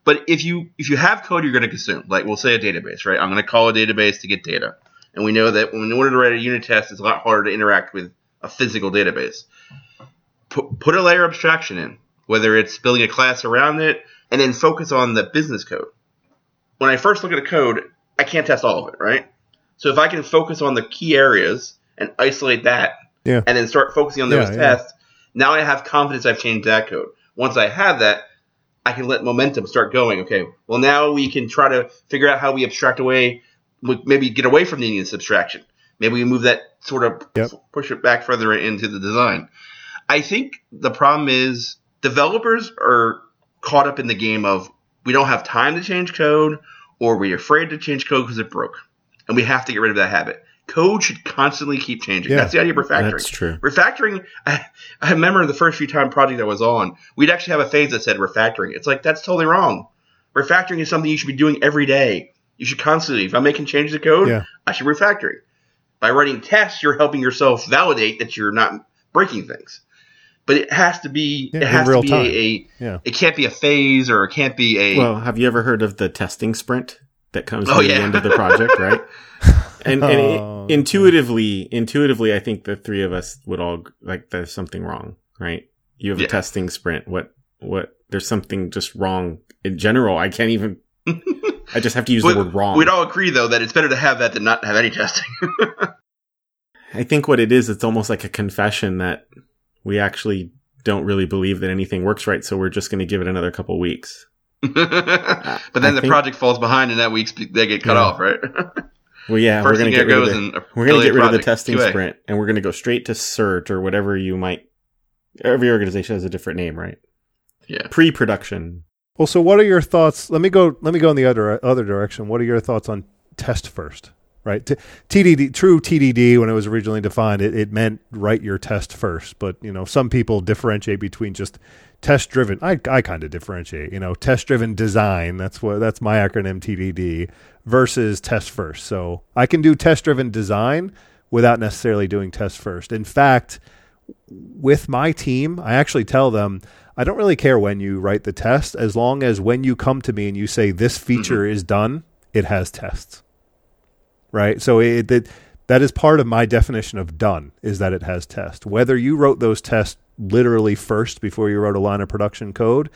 But if you if you have code you're going to consume, like we'll say a database, right? I'm going to call a database to get data, and we know that when in order to write a unit test, it's a lot harder to interact with a physical database. Put, put a layer of abstraction in, whether it's building a class around it, and then focus on the business code. When I first look at a code, I can't test all of it, right? So if I can focus on the key areas and isolate that, Yeah. and then start focusing on those Yeah, yeah. tests, now I have confidence I've changed that code. Once I have that, I can let momentum start going. Okay, well now we can try to figure out how we abstract away, maybe get away from needing this abstraction. Maybe we move that sort of Yep. push it back further into the design. I think the problem is developers are caught up in the game of we don't have time to change code or we're afraid to change code because it broke. And we have to get rid of that habit. Code should constantly keep changing. Yeah. That's the idea of refactoring. That's true. Refactoring, I, I remember the first few time project I was on, we'd actually have a phase that said refactoring. It's like, that's totally wrong. Refactoring is something you should be doing every day. You should constantly, if I'm making changes to code, Yeah. I should refactoring. By writing tests, you're helping yourself validate that you're not breaking things. But it has to be, Yeah, it in has real to be time. a, a Yeah. it can't be a phase or it can't be a, Well, have you ever heard of the testing sprint that comes Oh, near yeah. the end of the project, right? And, and Oh, it- intuitively, intuitively, I think the three of us would all like there's something wrong, right? You have a testing sprint. What, what? There's something just wrong in general. I can't even. I just have to use But the word wrong. We'd all agree though that it's better to have that than not have any testing. I think what it is, it's almost like a confession that we actually don't really believe that anything works right, so we're just going to give it another couple weeks. but then I the think- project falls behind and that week they get cut Yeah. off, right? Well, yeah, First we're going to get rid of the, we're going to get rid of the testing project, QA. sprint, and we're going to go straight to CERT or whatever you might. Every organization has a different name, right? Yeah. Pre-production. Well, so what are your thoughts? Let me go. Let me go in the other other direction. What are your thoughts on test first? Right, T- TDD, true TDD. When it was originally defined, it, it meant write your test first. But you know, some people differentiate between just test driven. I I kind of differentiate. You know, test driven design. That's what that's my acronym TDD versus test first. So I can do test driven design without necessarily doing test first. In fact, with my team, I actually tell them I don't really care when you write the test as long as when you come to me and you say this mm-hmm. feature is done, it has tests. Right? So it, it that is part of my definition of done is that it has tests. Whether you wrote those tests literally first before you wrote a line of production code,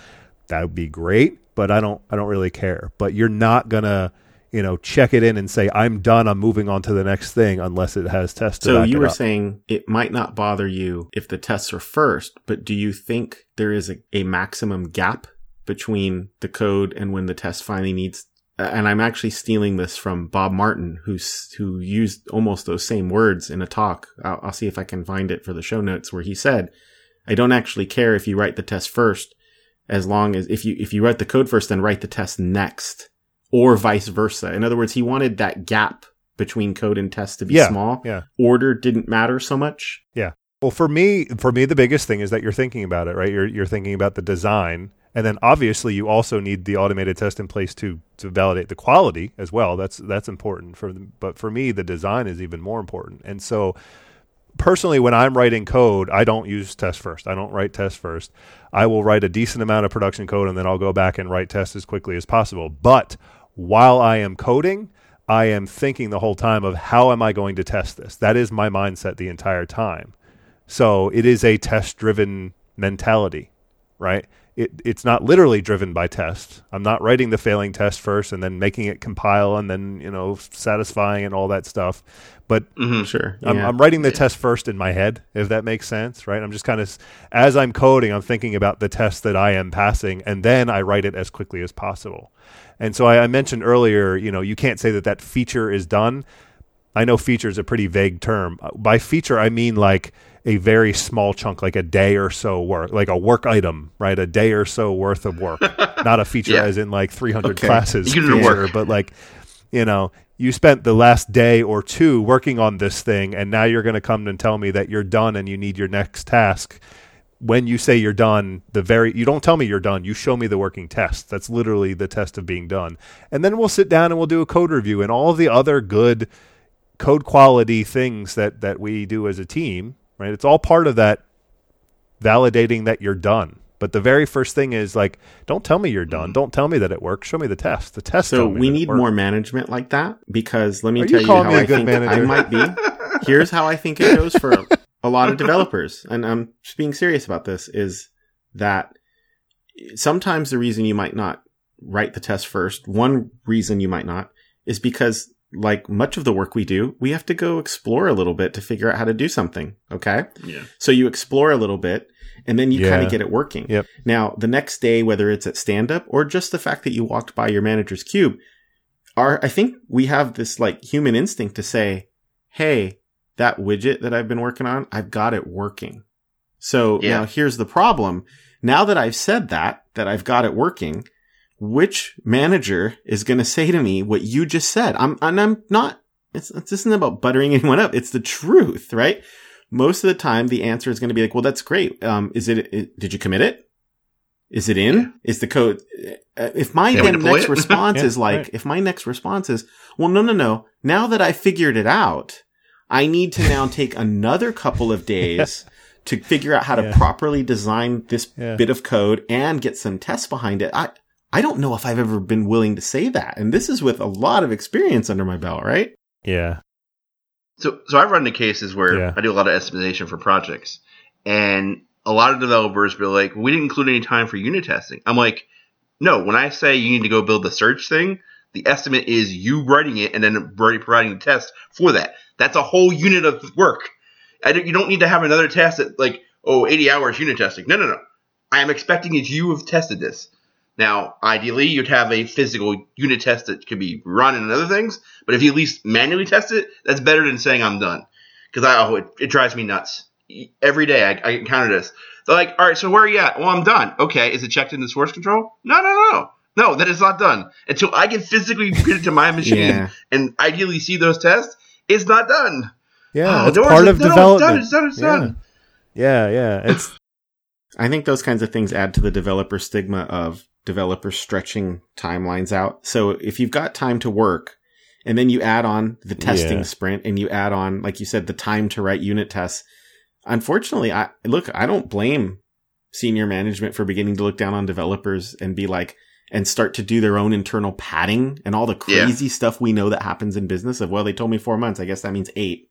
that would be great, but I don't I don't really care. But you're not going to you know, check it in and say, I'm done, I'm moving on to the next thing unless it has tests. So you were up. saying it might not bother you if the tests are first, but do you think there is a, a maximum gap between the code and when the test finally needs? Uh, and I'm actually stealing this from Bob Martin, who's who used almost those same words in a talk. I'll, I'll see if I can find it for the show notes, where he said, "I don't actually care if you write the test first, as long as if you if you write the code first, then write the test next." or vice versa. In other words, he wanted that gap between code and test to be Yeah, small. yeah. Order didn't matter so much. Yeah. Well, for me, for me, the biggest thing is that you're thinking about it, right? You're you're thinking about the design, and then obviously you also need the automated test in place to to validate the quality as well. That's that's important for. But for me, the design is even more important. And so, personally, when I'm writing code, I don't use test first. I don't write test first. I will write a decent amount of production code, and then I'll go back and write tests as quickly as possible. But while I am coding, I am thinking the whole time of how am I going to test this? That is my mindset the entire time. So it is a test driven mentality, right? It, it's not literally driven by tests. I'm not writing the failing test first and then making it compile and then, you know, satisfying and all that stuff. But Sure. I'm, yeah. I'm writing the test first in my head, if that makes sense, right? I'm just kind of, as I'm coding, I'm thinking about the test that I am passing, and then I write it as quickly as possible. And so I, I mentioned earlier, you know, you can't say that that feature is done. I know feature is a pretty vague term. Uh, By feature, I mean like a very small chunk, like a day or so work, like a work item, right? A day or so worth of work, not a feature Yeah. as in like 300 Okay. classes feature, but like, you know, you spent the last day or two working on this thing, and now you're going to come and tell me that you're done and you need your next task. When you say you're done, the very you don't tell me you're done. You show me the working test. That's literally the test of being done. And then we'll sit down and we'll do a code review and all the other good code quality things that that we do as a team. Right? It's all part of that validating that you're done. But the very first thing is like, don't tell me you're done. Mm-hmm. Don't tell me that it works. Show me the test. The test. So we need more management like that because let me Are tell you, calling how me I think I might be. Here's how I think it goes for a lot of developers, and I'm just being serious about this. Is that sometimes the reason you might not write the test first, one reason you might not, is because like much of the work we do, we have to go explore a little bit to figure out how to do something. Okay. Yeah. So you explore a little bit and then you Yeah. kind of get it working. Yep. Now, the next day, whether it's at stand up or just the fact that you walked by your manager's cube, are, I think we have this like human instinct to say, Hey, that widget that I've been working on, I've got it working. So Yeah. now here's the problem. Now that I've said that, that I've got it working, which manager is going to say to me what you just said? I'm, and I'm not, it's, this isn't about buttering anyone up. It's the truth, right? Most of the time, the answer is going to be like, well, that's great. Um, is it, it did you commit it? Is it in? Is the code, uh, if my then next response Yeah, is like, right. if my next response is, well, no, no, no. Now that I figured it out, I need to now take another couple of days to figure out how to Yeah. properly design this Yeah. bit of code and get some tests behind it. I, I don't know if I've ever been willing to say that. And this is with a lot of experience under my belt, right? Yeah. So, so I've run into cases where Yeah. I do a lot of estimation for projects, and a lot of developers be like, "We didn't include any time for unit testing." I'm like, "No. When I say you need to go build the search thing, the estimate is you writing it and then already providing the test for that. That's a whole unit of work. I don't, you don't need to have another test at like, oh, 80 hours unit testing. No, no, no. I am expecting that you have tested this. Now, ideally, you'd have a physical unit test that could be run and other things, but if you at least manually test it, that's better than saying I'm done. Because I, oh, it, it drives me nuts. Every day I, I encounter this. They're like, all right, so where are you at? Well, I'm done. Okay, is it checked into source control? No, no, no. No, that is not done. Until I can physically get it to my machine Yeah. and ideally see those tests, it's not done. Yeah. Oh, it's part of no, no, development. It's done, it's done, it's done. Yeah. Yeah. It's I think those kinds of things add to the developer stigma of developers stretching timelines out. So if you've got time to work and then you add on the testing Yeah. sprint and you add on, like you said, the time to write unit tests, unfortunately, I look, I don't blame senior management for beginning to look down on developers and be like, and start to do their own internal padding and all the Yeah. crazy stuff we know that happens in business of, well, they told me four months. I guess that means eight.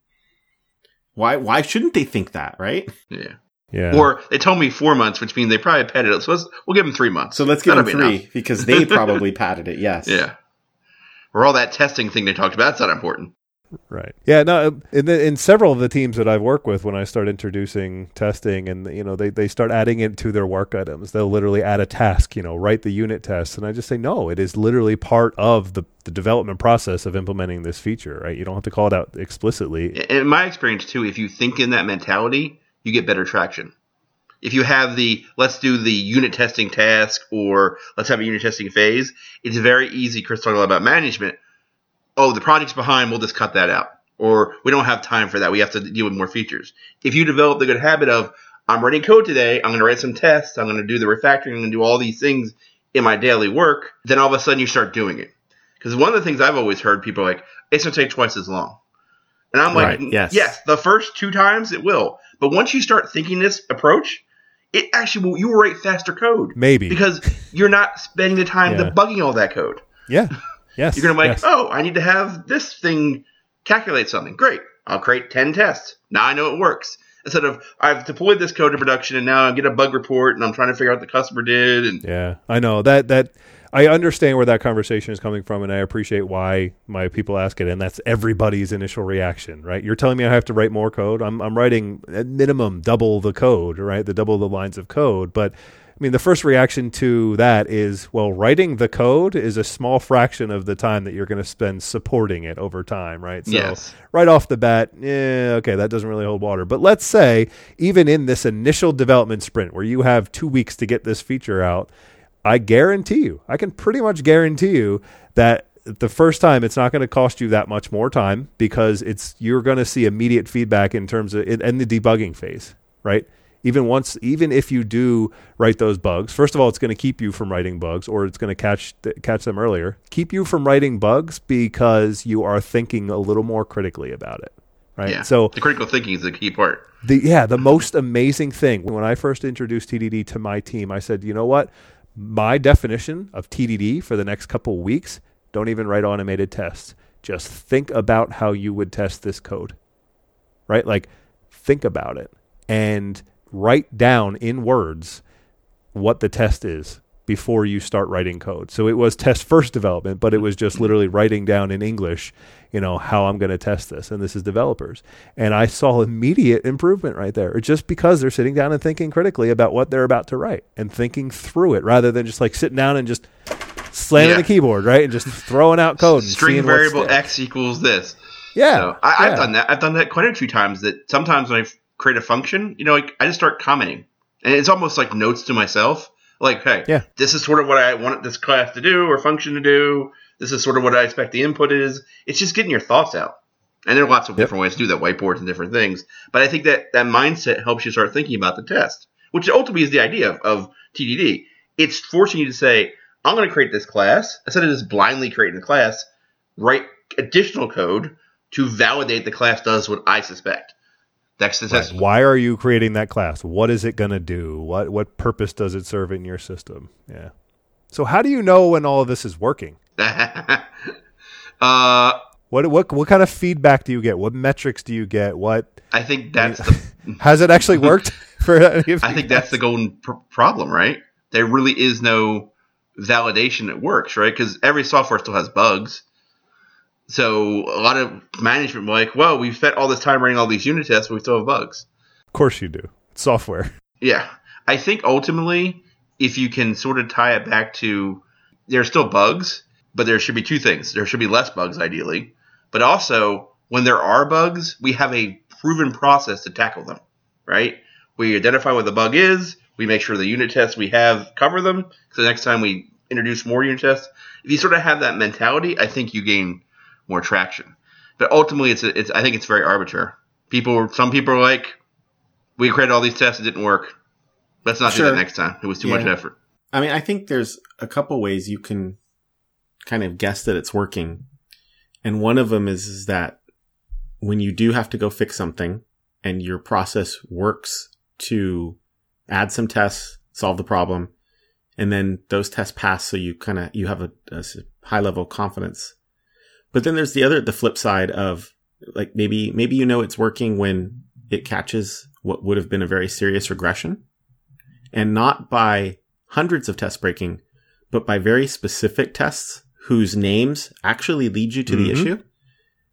Why, why shouldn't they think that, right? Yeah. Yeah. Or they told me four months, which means they probably padded it. So let's, we'll give them three months. So let's give them That'll be three because they probably padded it. Yes. Yeah. Or all that testing thing they talked about, that's not important. Right. Yeah. No. Um, in, the, in several of the teams that I've worked with, when I start introducing testing, and you know they they start adding it to their work items, they'll literally add a task. You know, write the unit test, and I just say no. It is literally part of the the development process of implementing this feature. Right. You don't have to call it out explicitly. In my experience, too, if you think in that mentality, you get better traction. If you have the let's do the unit testing task or let's have a unit testing phase, it's very easy. Chris talked a lot about management. Oh, the project's behind, we'll just cut that out. Or we don't have time for that. We have to deal with more features. If you develop the good habit of I'm writing code today, I'm going to write some tests, I'm going to do the refactoring, I'm going to do all these things in my daily work, then all of a sudden you start doing it. Because one of the things I've always heard people are like, it's going to take twice as long. And I'm like, Right, yes. yes, the first two times it will. But once you start thinking this approach, it actually will, you will write faster code. Maybe. Because you're not spending the time Yeah. debugging all that code. yeah. Yes, You're going to be like, yes. oh, I need to have this thing calculate something. Great. I'll create 10 tests. Now I know it works. Instead of, I've deployed this code to production and now I get a bug report and I'm trying to figure out what the customer did. And Yeah, I know that that I understand where that conversation is coming from, and I appreciate why my people ask it, and that's everybody's initial reaction, right? You're telling me I have to write more code. I'm I'm writing at minimum double the code, right? The double the lines of code, but. I mean, the first reaction to that is, well, writing the code is a small fraction of the time that you're going to spend supporting it over time, right? So, Yes. right off the bat, yeah, okay, that doesn't really hold water. But let's say, even in this initial development sprint where you have two weeks to get this feature out, I guarantee you, I can pretty much guarantee you that the first time it's not going to cost you that much more time because it's you're going to see immediate feedback in terms of in, in the debugging phase, right? Even once, even if you do write those bugs, first of all, it's going to keep you from writing bugs, or it's going to catch catch them earlier. Keep you from writing bugs because you are thinking a little more critically about it, right? yeah. So the critical thinking is the key part. the yeah, the most amazing thing when I first introduced TDD to my team, I said, you know what? My definition of TDD for the next couple weeks, don't even write automated tests. Just think about how you would test this code. Right? Like think about it and write down in words what the test is before you start writing code. So it was test first development, but it was just literally writing down in English, you know, how I'm going to test this. And this is developers. And I saw immediate improvement right there, just because they're sitting down and thinking critically about what they're about to write and thinking through it rather than just like sitting down and just slamming Yeah. the keyboard, right? And just throwing out code. And String variable x equals this. Yeah. So I, yeah. I've done that. I've done that quite a few times. That sometimes when I f- create a function, you know, like I just start commenting, and it's almost like notes to myself. Like, hey, Yeah. this is sort of what I want this class to do or function to do. This is sort of what I expect the input is. It's just getting your thoughts out. And there are lots of Yep. different ways to do that, whiteboards and different things. But I think that that mindset helps you start thinking about the test, which ultimately is the idea of, of TDD. It's forcing you to say, I'm going to create this class instead of just blindly creating the class. Write additional code to validate the class does what I suspect. That's the Right. Why are you creating that class? What is it going to do? What what purpose does it serve in your system? Yeah. So how do you know when all of this is working? uh, What what what kind of feedback do you get? What metrics do you get? What I think that's the has it actually worked for any of I think that's the golden pr- problem, right? There really is no validation that works, right? Because every software still has bugs. So a lot of management were like, well, we've spent all this time running all these unit tests, but we still have bugs. Of course you do. It's software. Yeah. I think ultimately, if you can sort of tie it back to there's still bugs, but there should be two things. There should be less bugs, ideally. But also, when there are bugs, we have a proven process to tackle them, right? We identify what the bug is. We make sure the unit tests we have cover them. So the next time we introduce more unit tests, if you sort of have that mentality, I think you gain more traction. But ultimately, it's, it's I think it's very arbitrary. People, some people are like, we created all these tests, it didn't work. Let's not do Sure. that next time. It was too much effort. I mean, I think there's a couple ways you can kind of guess that it's working. And one of them is, is that when you do have to go fix something and your process works to add some tests, solve the problem, and then those tests pass so you kind of, you have a high level of confidence. But then there's the other, the flip side of like maybe, maybe you know it's working when it catches what would have been a very serious regression and not by hundreds of test breaking, but by very specific tests whose names actually lead you to the Mhm. issue.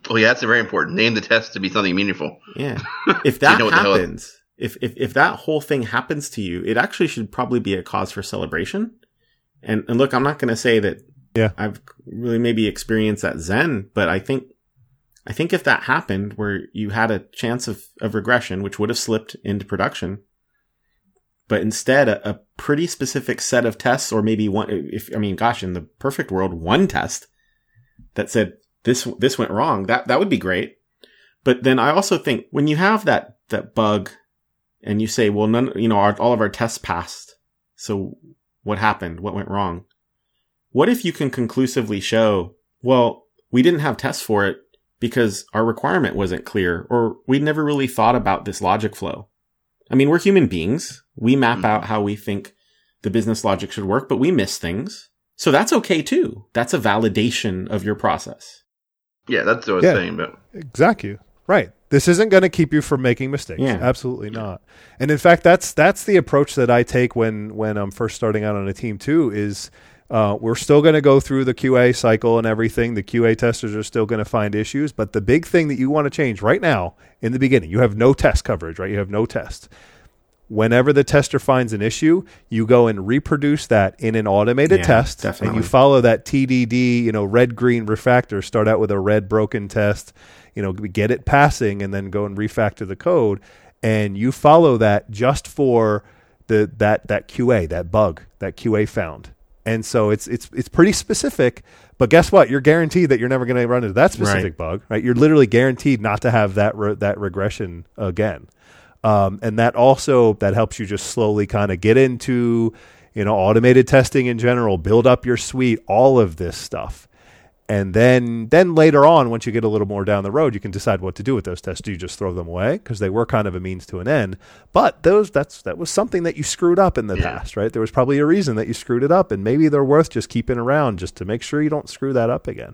Oh yeah, that's very important. Name the test to be something meaningful. Yeah. If that know what the hell- happens, if, if, if that whole thing happens to you, it actually should probably be a cause for celebration. And, and look, I'm not going to say that Yeah. I've really maybe experienced that Zen, but I think, I think if that happened where you had a chance of, of regression, which would have slipped into production, but instead a, a pretty specific set of tests or maybe one, if, I mean, gosh, in the perfect world, one test that said this, this went wrong, that, that would be great. But then I also think when you have that, that bug and you say, well, none, you know, our, all of our tests passed. So what happened? What went wrong? What if you can conclusively show, well, we didn't have tests for it because our requirement wasn't clear or we never really thought about this logic flow. I mean, we're human beings. We map Mhm. out how we think the business logic should work, but we miss things. So that's okay too. That's a validation of your process. Yeah, that's what I was Yeah. saying. But Exactly. Right. This isn't going to keep you from making mistakes. Yeah. Absolutely not. And in fact, that's that's the approach that I take when when I'm first starting out on a team too. Is uh, we're still going to go through the QA cycle and everything. The QA testers are still going to find issues, but the big thing that you want to change right now in the beginning, you have no test coverage, right? You have no test. Whenever the tester finds an issue, you go and reproduce that in an automated Yeah, test, and you follow that TDD, you know, red green refactor. Start out with a red broken test, you know, get it passing, and then go and refactor the code. And you follow that just for the that that QA, that bug, that QA found. And so it's it's it's pretty specific. But guess what? You're guaranteed that you're never going to run into that specific Right. bug, right? You're literally guaranteed not to have that re- that regression again. Um, and that also that helps you just slowly kind of get into you know automated testing in general, build up your suite, all of this stuff. And then then later on, once you get a little more down the road, you can decide what to do with those tests. Do you just throw them away because they were kind of a means to an end? But those that's that was something that you screwed up in the Yeah. past, right? There was probably a reason that you screwed it up, and maybe they're worth just keeping around just to make sure you don't screw that up again.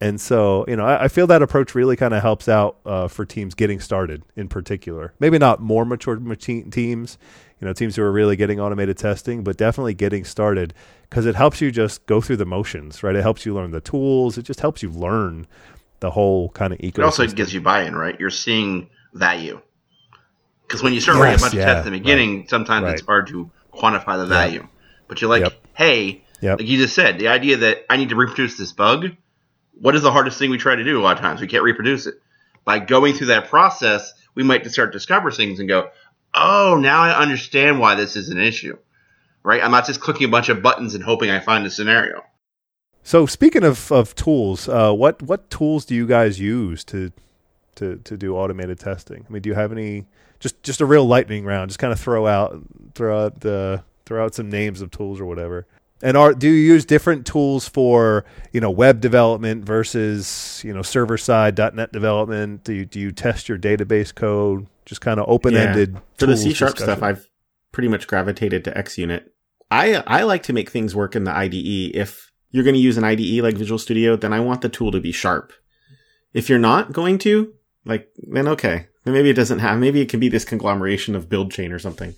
And so, you know, I, I feel that approach really kind of helps out uh, for teams getting started in particular. Maybe not more mature teams, you know, teams who are really getting automated testing, but definitely getting started because it helps you just go through the motions, right? It helps you learn the tools. It just helps you learn the whole kind of ecosystem. it also gives you buy-in, right? You're seeing value. Because when you start writing Yes, a bunch yeah, of tests in the beginning, sometimes it's hard to quantify the value. But you're like, Yep. hey, Yep. like you just said, the idea that I need to reproduce this bug, what is the hardest thing we try to do a lot of times? We can't reproduce it. By going through that process, we might start to discover things and go, oh, now I understand why this is an issue. Right? I'm not just clicking a bunch of buttons and hoping I find a scenario. So speaking of, of tools, uh, what what tools do you guys use to to to do automated testing? I mean, do you have any just just a real lightning round? Just kind of throw out throw out the throw out some names of tools or whatever. And are do you use different tools for you know web development versus you know server side .NET development? Do you do you test your database code? Just kind of open ended Yeah. For the C sharp stuff, I've pretty much gravitated to XUnit. I I like to make things work in the IDE. If you're going to use an IDE like Visual Studio, then I want the tool to be sharp. If you're not going to, like, then okay. Then maybe it doesn't have. Maybe it can be this conglomeration of build chain or something.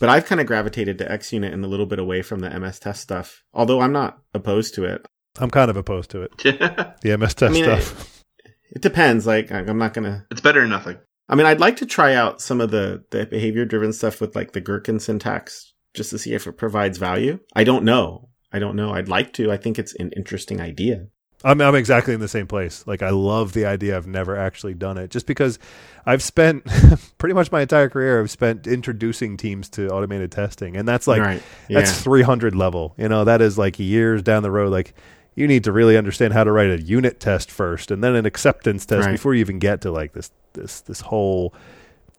But I've kind of gravitated to XUnit and a little bit away from the MS Test stuff. Although I'm not opposed to it. I'm kind of opposed to it. The MS Test I mean, stuff. It depends. Like, I'm not going to. it's better than nothing. I mean, I'd like to try out some of the, the behavior driven stuff with like the Gherkin syntax just to see if it provides value. I don't know. I don't know. I'd like to. I think it's an interesting idea. I'm I'm exactly in the same place. Like I love the idea. I've never actually done it, just because I've spent pretty much my entire career. I've spent introducing teams to automated testing, and that's like right. Yeah. that's 300 level. You know, that is like years down the road. Like you need to really understand how to write a unit test first, and then an acceptance test Right. before you even get to like this this this whole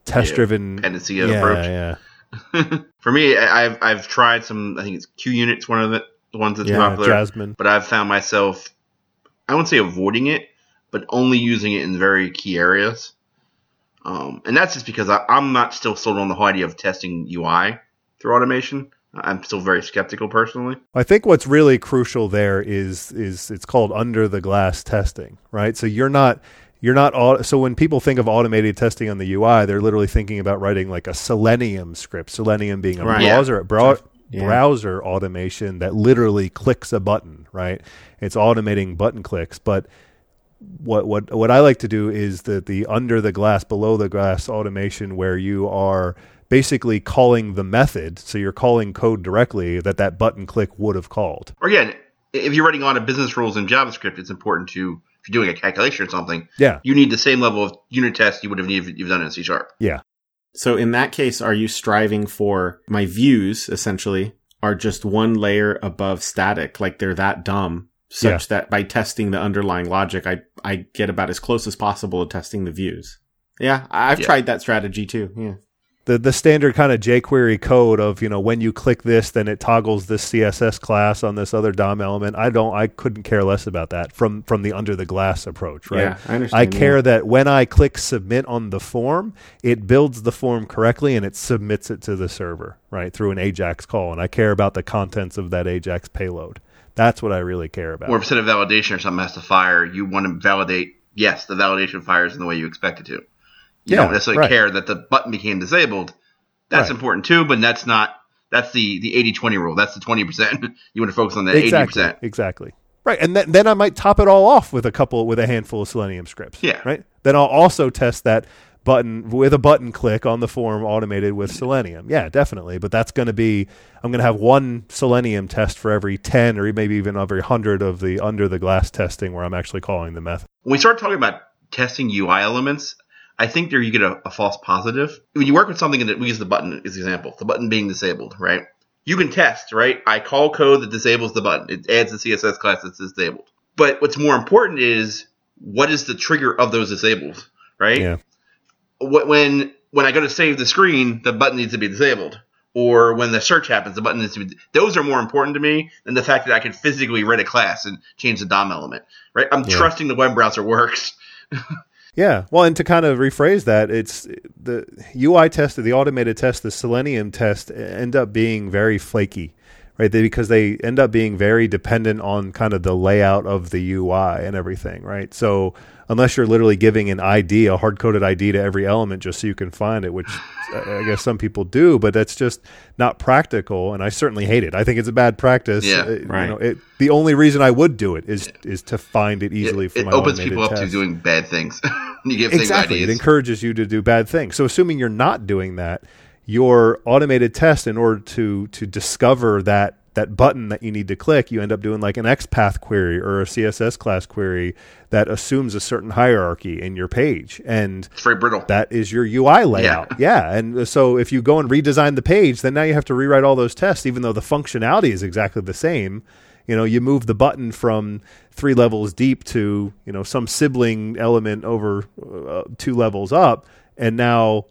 test driven Dependency yeah, approach. Yeah, For me, I- I've I've tried some. I think it's QUnit's one of the, the ones that's Yeah, popular. Jasmine. But I've found myself, I wouldn't say avoiding it, but only using it in very key areas. Um, and that's just because I, I'm not still sold on the whole idea of testing UI through automation. I'm still very skeptical personally. I think what's really crucial there is is it's called under the glass testing, right? So you're not you're not so when people think of automated testing on the UI, they're literally thinking about writing like a Selenium script. Selenium being a Right. browser brow- Yeah. browser automation that literally clicks a button, right? It's automating button clicks, but what what what I like to do is that the under the glass, below the glass automation where you are basically calling the method, so you're calling code directly that that button click would have called. Or again, if you're writing a lot of business rules in JavaScript, it's important to if you're doing a calculation or something, Yeah, you need the same level of unit test you would have needed if you've done it in C sharp. yeah, So in that case, are you striving for my views essentially are just one layer above static, like they're that dumb, such that by testing the underlying logic, I I get about as close as possible to testing the views. Yeah, I- I've Yeah. tried that strategy too. Yeah. The the standard kind of jQuery code of you know when you click this, then it toggles this CSS class on this other DOM element. I don't, I couldn't care less about that from from the under the glass approach, right? Yeah, I understand. I yeah. care that when I click submit on the form, it builds the form correctly and it submits it to the server, right, through an AJAX call. And I care about the contents of that AJAX payload. That's what I really care about. Or instead of validation or something has to fire, you want to validate, yes, the validation fires in the way you expect it to. You Yeah, don't necessarily right. care that the button became disabled. That's Right. important too, but that's not, that's the, the 80-20 rule. That's the 20%. you want to focus on the exactly, 80%. exactly. Right, and then, then I might top it all off with a couple with a handful of Selenium scripts. Yeah. Right. Then I'll also test that button with a button click on the form automated with Selenium. Yeah, definitely. But that's going to be I'm going to have one Selenium test for every ten or maybe even every hundred of the under the glass testing where I'm actually calling the method. when we start talking about testing UI elements, I think there you get a, a false positive. When you work with something, and we use the button as an example, the button being disabled, right? You can test, right? I call code that disables the button. It adds the CSS class that's disabled. But what's more important is what is the trigger of those disables, right? Yeah. When when I go to save the screen, the button needs to be disabled. Or when the search happens, the button needs to be. Those are more important to me than the fact that I can physically write a class and change the DOM element, right? I'm Yeah. trusting the web browser works. Yeah. Well, and to kind of rephrase that, it's the UI test, or the automated test, the Selenium test end up being very flaky, right? They, because they end up being very dependent on kind of the layout of the UI and everything, right? So unless you're literally giving an ID, a hard coded ID to every element just so you can find it, which I I guess some people do, but that's just not practical. And I certainly hate it. I think it's a bad practice. Yeah. Uh, you Right. know, it, the only reason I would do it is is to find it easily it, for it opens people up to doing bad things. you give things Exactly. It encourages you to do bad things. So assuming you're not doing that, your automated test in order to to discover that that button that you need to click, you end up doing like an XPath query or a CSS class query that assumes a certain hierarchy in your page. And it's very brittle. that is your UI layout. Yeah. yeah. And so if you go and redesign the page, then now you have to rewrite all those tests, even though the functionality is exactly the same. You know, you move the button from three levels deep to, you know, some sibling element over uh, two levels up. And now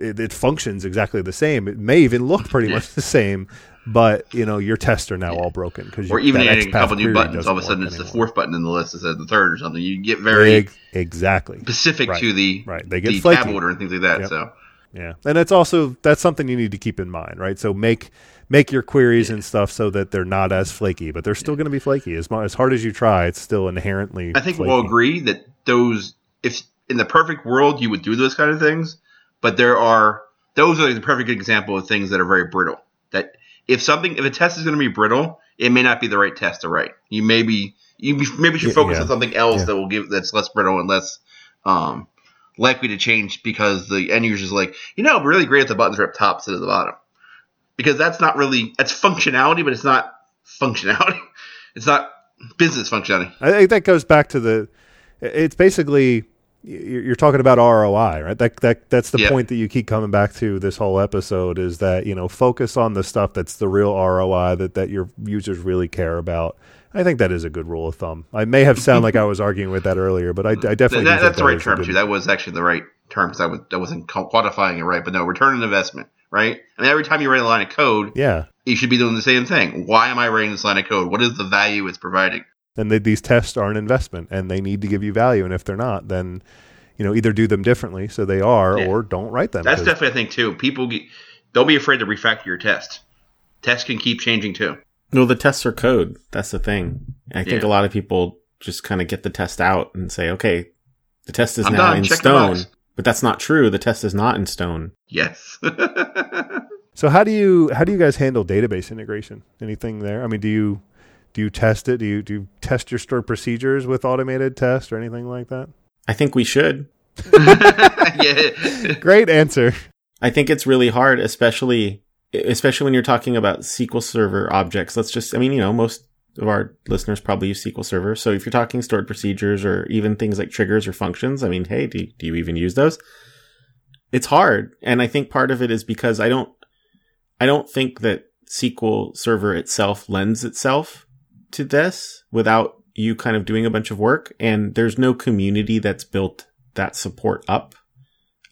it, it functions exactly the same. It may even look pretty much the same, but, you know, your tests are now all broken because or even adding a couple new buttons, all of a sudden it's the fourth button in the list instead of the third or something. You get very exactly. specific Right. to the Right. They get the flaky. tab order and things like that. Yep. So Yeah, and it's also that's something you need to keep in mind, right? So make make your queries and stuff so that they're not as flaky, but they're still going to be flaky. As as hard as you try, it's still inherently. I think flaky. we'll agree that those, if in the perfect world you would do those kind of things, but there are those are the perfect example of things that are very brittle. That if something, if a test is going to be brittle, it may not be the right test to write. You maybe you be- maybe should focus yeah. on something else Yeah. that will give that's less brittle and less um, likely to change because the end user is like, you know, really great if the buttons are up top instead of the bottom. Because that's not really that's functionality, but it's not functionality. It's not business functionality. I think that goes back to the. It's basically you're you're talking about ROI, right? That that that's the Yeah. point that you keep coming back to this whole episode is that you know focus on the stuff that's the real ROI that that your users really care about. I think that is a good rule of thumb. I may have sounded like I was arguing with that earlier, but I, I definitely That- that's the right term too. That was actually the right term because I, was, I wasn't quantifying it right. But no, return on investment, right? I mean, every time you write a line of code, Yeah, you should be doing the same thing. Why am I writing this line of code? What is the value it's providing? And they, these tests are an investment, and they need to give you value. And if they're not, then you know either do them differently so they are, Yeah. or don't write them. that's definitely a thing too. People get, don't be afraid to refactor your test. Tests can keep changing too. No, the tests are code. That's the thing. I think Yeah. a lot of people just kind of get the test out and say, okay, the test is I'm now done. in Check stone. But that's not true. The test is not in stone. Yes. So how do you how do you guys handle database integration? Anything there? I mean, do you do you test it? Do you do you test your stored procedures with automated tests or anything like that? I think we should. yeah. Great answer. I think it's really hard, especially especially when you're talking about SQL Server objects. Let's just, I mean, you know, most of our listeners probably use SQL Server. So if you're talking stored procedures or even things like triggers or functions, I mean, hey, do, do you even use those? It's hard. And I think part of it is because I don't, I don't think that SQL Server itself lends itself to this without you kind of doing a bunch of work. And there's no community that's built that support up.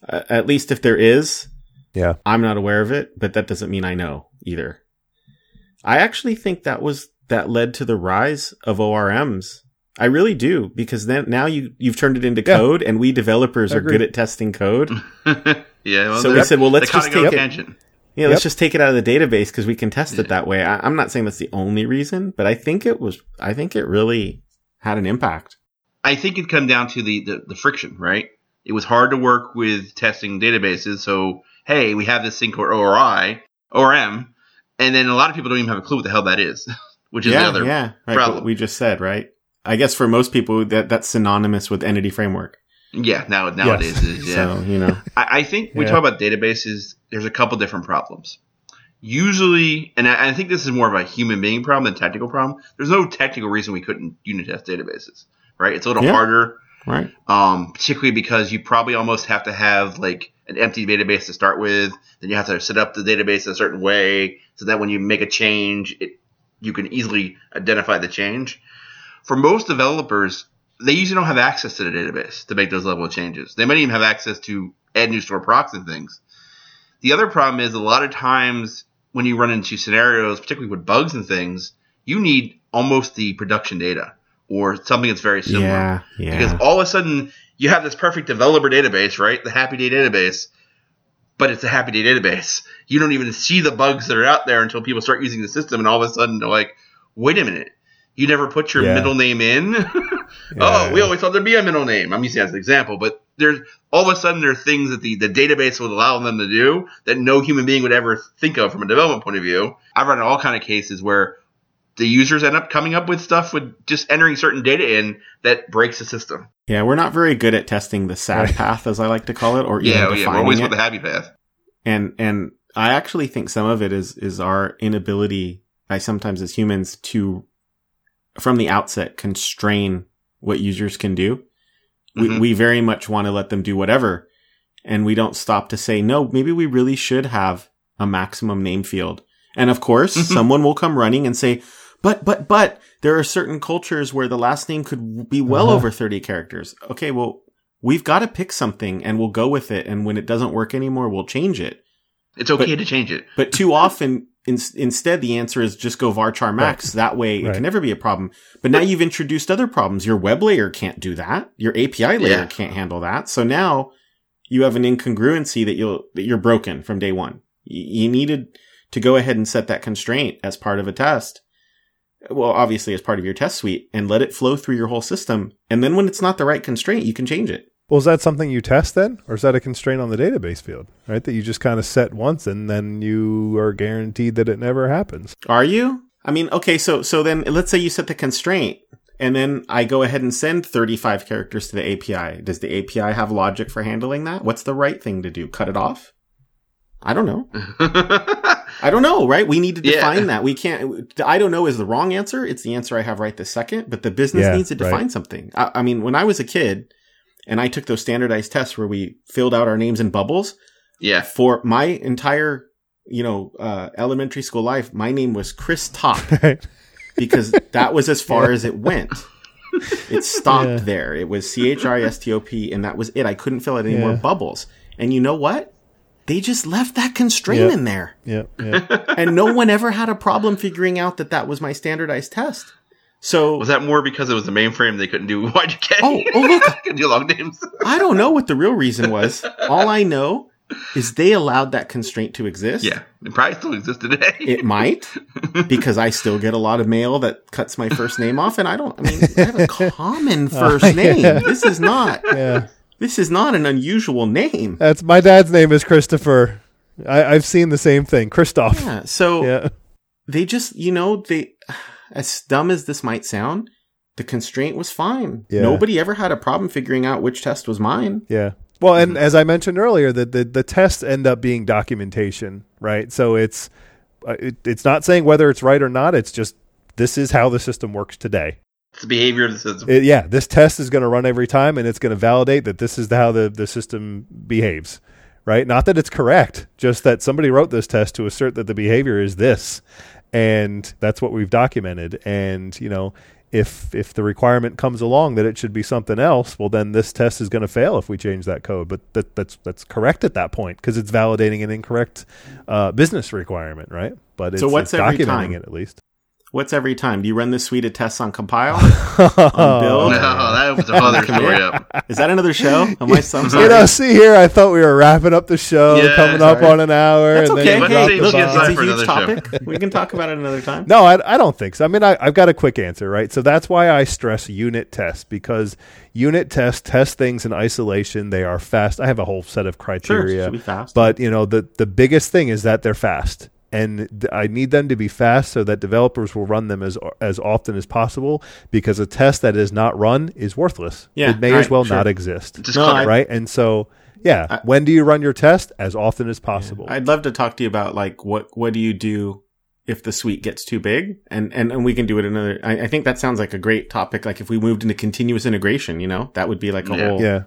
Uh, at least if there is, Yeah. I'm not aware of it, but that doesn't mean I know either. I actually think that was that led to the rise of ORMs. I really do because then now you you've turned it into Yeah. code, and we developers are good at testing code. yeah. Well, so we said, well, let's they're just cutting take off tangent. Yeah, let's Yep. just take it out of the database because we can test it that way. I, I'm not saying that's the only reason, but I think it was. I think it really had an impact. I think it come down to the, the, the friction, right? It was hard to work with testing databases. So, hey, we have this thing called ORI, ORM, and then a lot of people don't even have a clue what the hell that is, which is yeah, the other yeah, right. problem. What we just said, right? I guess for most people, that that's synonymous with entity framework. Yeah, now nowadays it is. Yeah, So you know, I, I think we Yeah. talk about databases. There's a couple different problems. Usually, and I, I think this is more of a human being problem than technical problem. There's no technical reason we couldn't unit test databases, right? It's a little Yeah. harder, right? um, particularly because you probably almost have to have like an empty database to start with. Then you have to set up the database a certain way so that when you make a change, it, you can easily identify the change. For most developers, they usually don't have access to the database to make those level of changes. They might even have access to add new store procs and things. The other problem is a lot of times when you run into scenarios, particularly with bugs and things, you need almost the production data or something that's very similar. Yeah, yeah. Because all of a sudden you have this perfect developer database, right? The Happy Day database, but it's a Happy Day database. You don't even see the bugs that are out there until people start using the system, and all of a sudden they're like, "Wait a minute, you never put your Yeah. middle name in." oh, we always thought there'd be a middle name. I'm using that as an example, but there's all of a sudden there are things that the, the database would allow them to do that no human being would ever think of from a development point of view. I've run all kind of cases where the users end up coming up with stuff with just entering certain data in that breaks the system. yeah, we're not very good at testing the sad path, as I like to call it, or even Yeah, oh, yeah, we're always it. with the happy path. and and I actually think some of it is is our inability, I sometimes as humans, to from the outset constrain what users can do. We Mhm. we very much want to let them do whatever, and we don't stop to say no. Maybe we really should have a maximum name field. And of course, Mhm. someone will come running and say, "But but but there are certain cultures where the last name could be well Uh-huh. over thirty characters." Okay, well. We've got to pick something and we'll go with it. And when it doesn't work anymore, we'll change it. It's okay But- to change it. But too often, in, instead, the answer is just go varchar max. That way, it Right. can never be a problem. But now you've introduced other problems. Your web layer can't do that. Your API layer Yeah. can't handle that. So now you have an incongruency that you'll that you're broken from day one. Y- You needed to go ahead and set that constraint as part of a test. Well, obviously as part of your test suite and let it flow through your whole system. And then when it's not the right constraint, you can change it. Well, is that something you test then, or is that a constraint on the database field, right? That you just kind of set once, and then you are guaranteed that it never happens. Are you? I mean, okay, so so then let's say you set the constraint and then I go ahead and send 35 characters to the API. Does the API have logic for handling that? What's the right thing to do? Cut it off? I don't know. I don't know, right? We need to Yeah. define that. We can't, I don't know is the wrong answer. It's the answer I have right this second, but the business Yeah, needs to define right. something. I, I mean, when I was a kid and I took those standardized tests where we filled out our names in bubbles, yeah. for my entire, you know, uh, elementary school life, my name was Chris Top because that was as far as it went. It stopped Yeah. there. It was C H R I S T O P, and that was it. I couldn't fill out any more bubbles. And you know what? They just left that constraint Yep. in there, yeah, yeah. and no one ever had a problem figuring out that that was my standardized test. So Was that more because it was the mainframe they couldn't do Y2K? Oh, oh, look. couldn't do long names. I don't know what the real reason was. All I know is they allowed that constraint to exist. Yeah, it probably still exists today. It might, because I still get a lot of mail that cuts my first name off, and I don't. I mean, I have a common oh, first yeah. name. This is not. yeah. This is not an unusual name. That's my dad's name is Christopher. I, I've seen the same thing, Christoph. Yeah. So Yeah, they just, you know, they, as dumb as this might sound, the constraint was fine. Yeah. Nobody ever had a problem figuring out which test was mine. yeah. Well, and as I mentioned earlier, the, the the tests end up being documentation, right? So it's uh, it, it's not saying whether it's right or not. It's just this is how the system works today. It's the behavior of the system. It- yeah, this test is going to run every time, and it's going to validate that this is how the, the system behaves, right? Not that it's correct, just that somebody wrote this test to assert that the behavior is this, and that's what we've documented. And you know, if if the requirement comes along that it should be something else, well, then this test is going to fail if we change that code. But that, that's that's correct at that point because it's validating an incorrect uh, business requirement, right? But it's, So what's it's documenting it at least. What's every time? Do you run this suite of tests on compile? on build? No, that was another story up. Is that another show? Am I I'm sorry. You know, see here, I thought we were wrapping up the show, Yeah, coming up sorry. on an hour. That's and okay. you Let's drop say the let's get bomb. time it's a huge another show. topic. we can talk about it another time. No, I, I don't think so. I mean, I, I've got a quick answer, right? So that's why I stress unit tests because unit tests test things in isolation. They are fast. I have a whole set of criteria, should be fast. but you know, the the biggest thing is that they're fast, and I need them to be fast so that developers will run them as as often as possible. Because a test that is not run is worthless. Yeah, it may as well sure. not exist. Just No, click. I- right, and so. Yeah. when do you run your test? As often as possible. I'd love to talk to you about like what what do you do if the suite gets too big, and and, and we can do it another. I, I think that sounds like a great topic. Like if we moved into continuous integration, you know, that would be like a Yeah. whole yeah.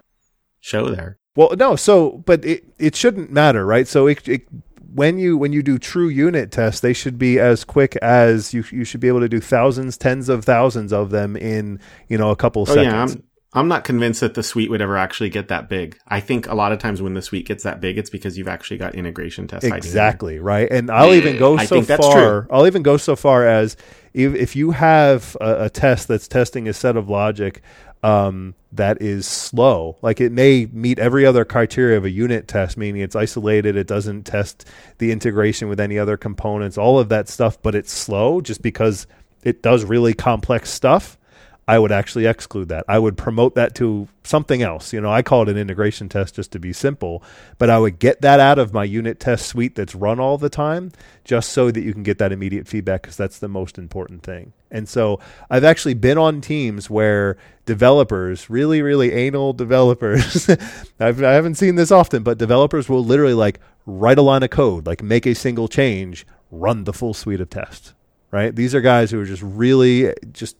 show there. Well, no. So, but it it shouldn't matter, right? So, it, it, when you when you do true unit tests, they should be as quick as you you should be able to do thousands, tens of thousands of them in you know a couple Oh seconds. yeah, I'm I'm not convinced that the suite would ever actually get that big. I think a lot of times when the suite gets that big, it's because you've actually got integration tests. Exactly right, and I'll even go I so think that's far. true. I'll even go so far as if, if you have a, a test that's testing a set of logic um, that is slow, like it may meet every other criteria of a unit test, meaning it's isolated, it doesn't test the integration with any other components, all of that stuff, but it's slow just because it does really complex stuff. I would actually exclude that. I would promote that to something else. You know, I call it an integration test just to be simple, but I would get that out of my unit test suite that's run all the time just so that you can get that immediate feedback because that's the most important thing. And so I've actually been on teams where developers, really, really anal developers, I've, I haven't seen this often, but developers will literally like write a line of code, like make a single change, run the full suite of tests. Right? These are guys who are just really just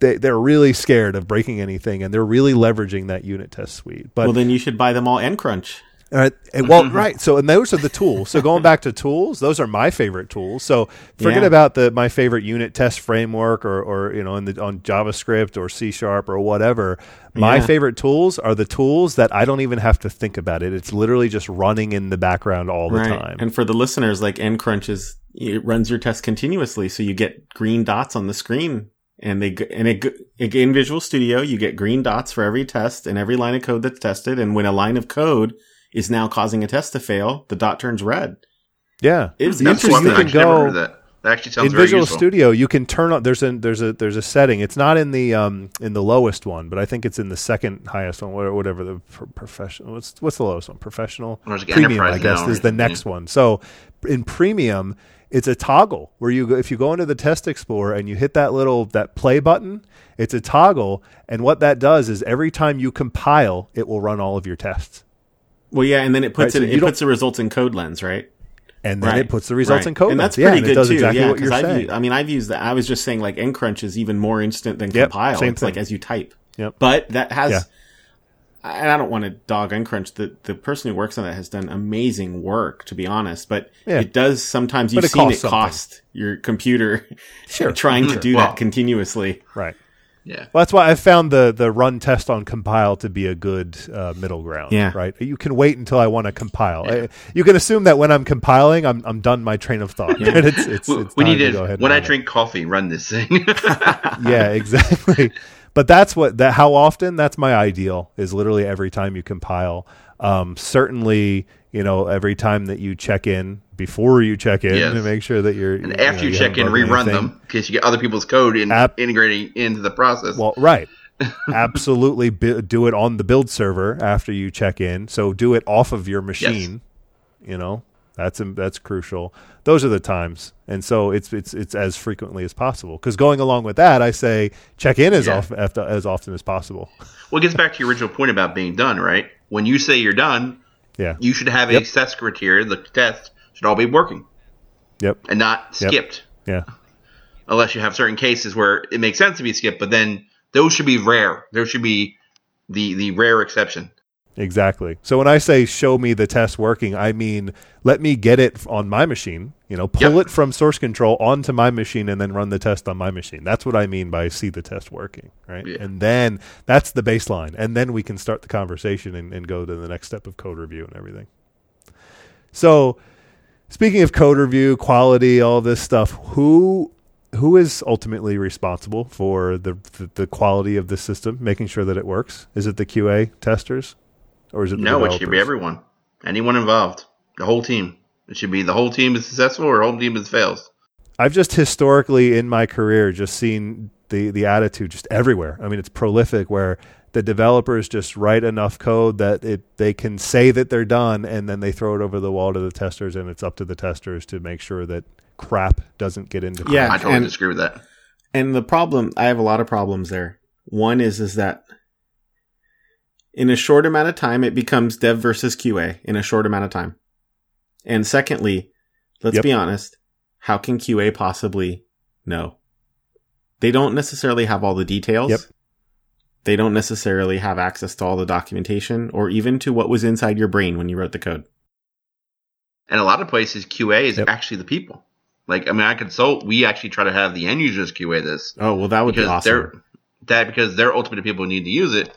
they they're really scared of breaking anything and they're really leveraging that unit test suite. But Well, then you should buy them all NCrunch. all uh, right, and well, right. So, and those are the tools. So, going back to tools, those are my favorite tools. So, forget Yeah. about the my favorite unit test framework, or or you know, in the on JavaScript or C sharp or whatever. My Yeah. favorite tools are the tools that I don't even have to think about it. It's literally just running in the background all the time. And for the listeners, like NCrunch is it runs your test continuously, so you get green dots on the screen, and they and it, in Visual Studio you get green dots for every test and every line of code that's tested. And when a line of code is now causing a test to fail, the dot turns red. yeah, It's That's interesting. one You can actually never go- that. That actually sounds in very Visual useful. Studio, you can turn on. There's a there's a there's a setting. It's not in the um in the lowest one, but I think it's in the second highest one. Whatever, whatever the pro- professional. What's what's the lowest one? Professional. Or Premium, I guess, now, is the right? next one. So in Premium, it's a toggle where you go, if you go into the Test Explorer and you hit that little that play button, it's a toggle, and what that does is every time you compile, it will run all of your tests, Well, yeah, and then it puts Right, so it you it puts the results in code lens, right? and then right. it puts the results Right. in code. and that's pretty good does too. exactly yeah, what you're 'cause I've used- I mean, I've used that. I was just saying, like NCrunch is even more instant than Yep, compile. same it's like as you type. Yep. But that has. Yeah. And I don't want to dog NCrunch. The the person who works on that has done amazing work, to be honest. But Yeah. it does sometimes you've it seen costs it something. cost your computer Sure. trying to do Well- that continuously. right. Yeah. Well, that's why I found the the run test on compile to be a good uh, middle ground. Yeah. Right. You can wait until I want to compile. I, you can assume that when I'm compiling, I'm I'm done my train of thought. Yeah. it's, it's, We, it's we need to to, go ahead. when I run it. drink coffee, run this thing. yeah, exactly. But that's what that. How often? That's my ideal. Is literally every time you compile. Um, certainly, you know, every time that you check in before you check in Yes. to make sure that you're. and after you, check in, rerun anything. them in case you get other people's code in, App- integrating into the process. Well, right. Absolutely bu- do it on the build server after you check in. So do it off of your machine. You know, that's that's crucial. Those are the times. And so it's it's it's as frequently as possible. Cuz going along with that, I say check in as Yeah. off, as often as possible. well, it gets back to your original point about being done, right? When you say you're done, Yeah. you should have Yep. a test criteria. The test should all be working Yep. and not Yep. skipped, Yeah. unless you have certain cases where it makes sense to be skipped. But then those should be rare. Those should be the the rare exception. Exactly. So when I say show me the test working, I mean let me get it on my machine, you know, pull Yep. it from source control onto my machine and then run the test on my machine. That's what I mean by see the test working, right? Yeah. And then that's the baseline. And then we can start the conversation and, and go to the next step of code review and everything. So speaking of code review, quality, all this stuff, who who is ultimately responsible for the, the, the quality of the system, making sure that it works? Is it the QA testers, or is it the no? It should be everyone, anyone involved, the whole team. It should be the whole team is successful or the whole team is fails. I've just historically in my career just seen the the attitude just everywhere. I mean, it's prolific where the developers just write enough code that it they can say that they're done, and then they throw it over the wall to the testers, and it's up to the testers to make sure that crap doesn't get into. Yeah, I totally and- disagree with that. And the problem, I have a lot of problems there. One is is that in a short amount of time, it becomes dev versus QA in a short amount of time. And secondly, let's Yep. be honest, how can QA possibly know? They don't necessarily have all the details. Yep. They don't necessarily have access to all the documentation or even to what was inside your brain when you wrote the code. And a lot of places, QA is Yep. actually the people. Like, I mean, I consult. We actually try to have the end users QA this Oh, well, that would be because awesome. they're that because they're ultimately the people who need to use it,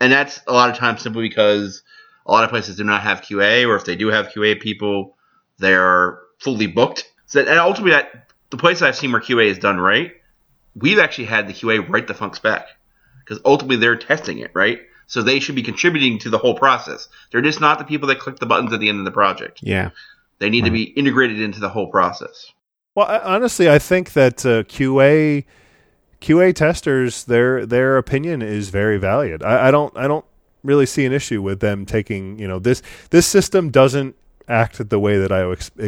and that's a lot of times simply because a lot of places do not have QA, or if they do have QA people, they're fully booked. So, and ultimately, that the place I've seen where QA is done right, we've actually had the QA write the func spec because ultimately they're testing it, right? So they should be contributing to the whole process. They're just not the people that click the buttons at the end of the project. Yeah. They need to be integrated into the whole process. Well, I, honestly, I think that uh, QA QA testers their their opinion is very valued. I, I don't I don't really see an issue with them taking you know this this system doesn't act the way that I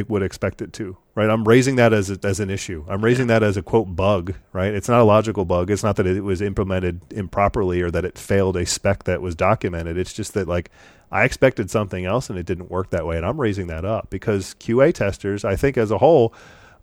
would expect it to. Right, I'm raising that as a, as an issue. I'm raising that as a quote bug. Right, it's not a logical bug. It's not that it was implemented improperly or that it failed a spec that was documented. It's just that like I expected something else and it didn't work that way, and I'm raising that up because QA testers, I think as a whole,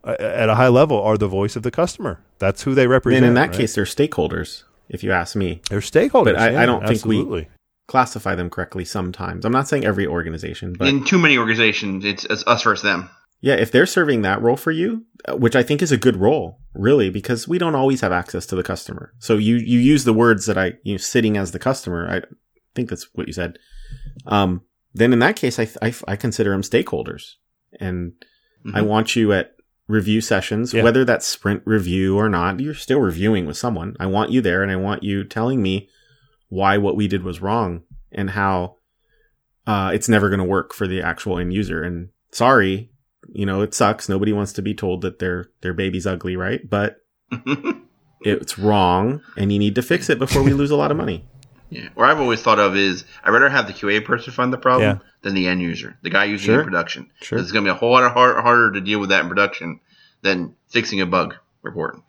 at a high level, are the voice of the customer. That's who they represent. And in that right? case, they're stakeholders, if you ask me. they're stakeholders. But I- yeah, I don't think we- Classify them correctly sometimes. I'm not saying every organization, but In too many organizations, it's, it's us versus them. yeah, if they're serving that role for you, uh, which I think is a good role, really, because we don't always have access to the customer. So you, you use the words that I, you know, sitting as the customer. I think that's what you said. Um, then in that case, I, I, I consider them stakeholders and I Mhm. want you at review sessions, Yeah. whether that's sprint review or not, you're still reviewing with someone. I want you there and I want you telling me why what we did was wrong and how uh, it's never going to work for the actual end user. And sorry, you know, it sucks. Nobody wants to be told that their, their baby's ugly, right? But it's wrong and you need to fix it before we lose a lot of money. Yeah. What I've always thought of is I'd rather have the QA person find the problem Yeah. than the end user, the guy using it Sure. in production. Sure. It's going to be a whole lot hard, harder to deal with that in production than fixing a bug report.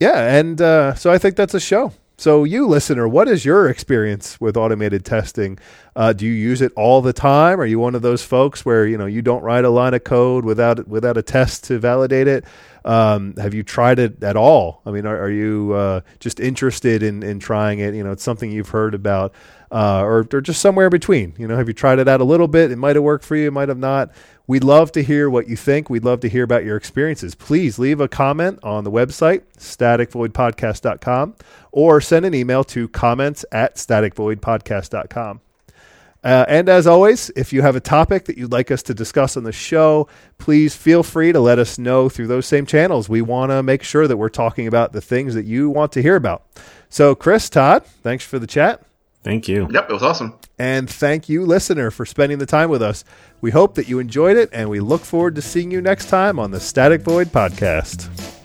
Yeah, and uh, so I think that's a show. So, you listener, what is your experience with automated testing? Uh, do you use it all the time? Are you one of those folks where you know you don't write a line of code without without a test to validate it? Um, have you tried it at all? I mean, are, are you uh, just interested in in trying it? You know, it's something you've heard about, uh, or or just somewhere between. You know, have you tried it out a little bit? It might have worked for you, it might have not. We'd love to hear what you think. We'd love to hear about your experiences. Please leave a comment on the website, staticvoidpodcast.com, or send an email to comments at staticvoidpodcast.com. Uh, and as always, if you have a topic that you'd like us to discuss on the show, please feel free to let us know through those same channels. We want to make sure that we're talking about the things that you want to hear about. So, Chris, Todd, thanks for the chat. Thank you. Yep, it was awesome. And thank you, listener, for spending the time with us. We hope that you enjoyed it, and we look forward to seeing you next time on the Static Void Podcast.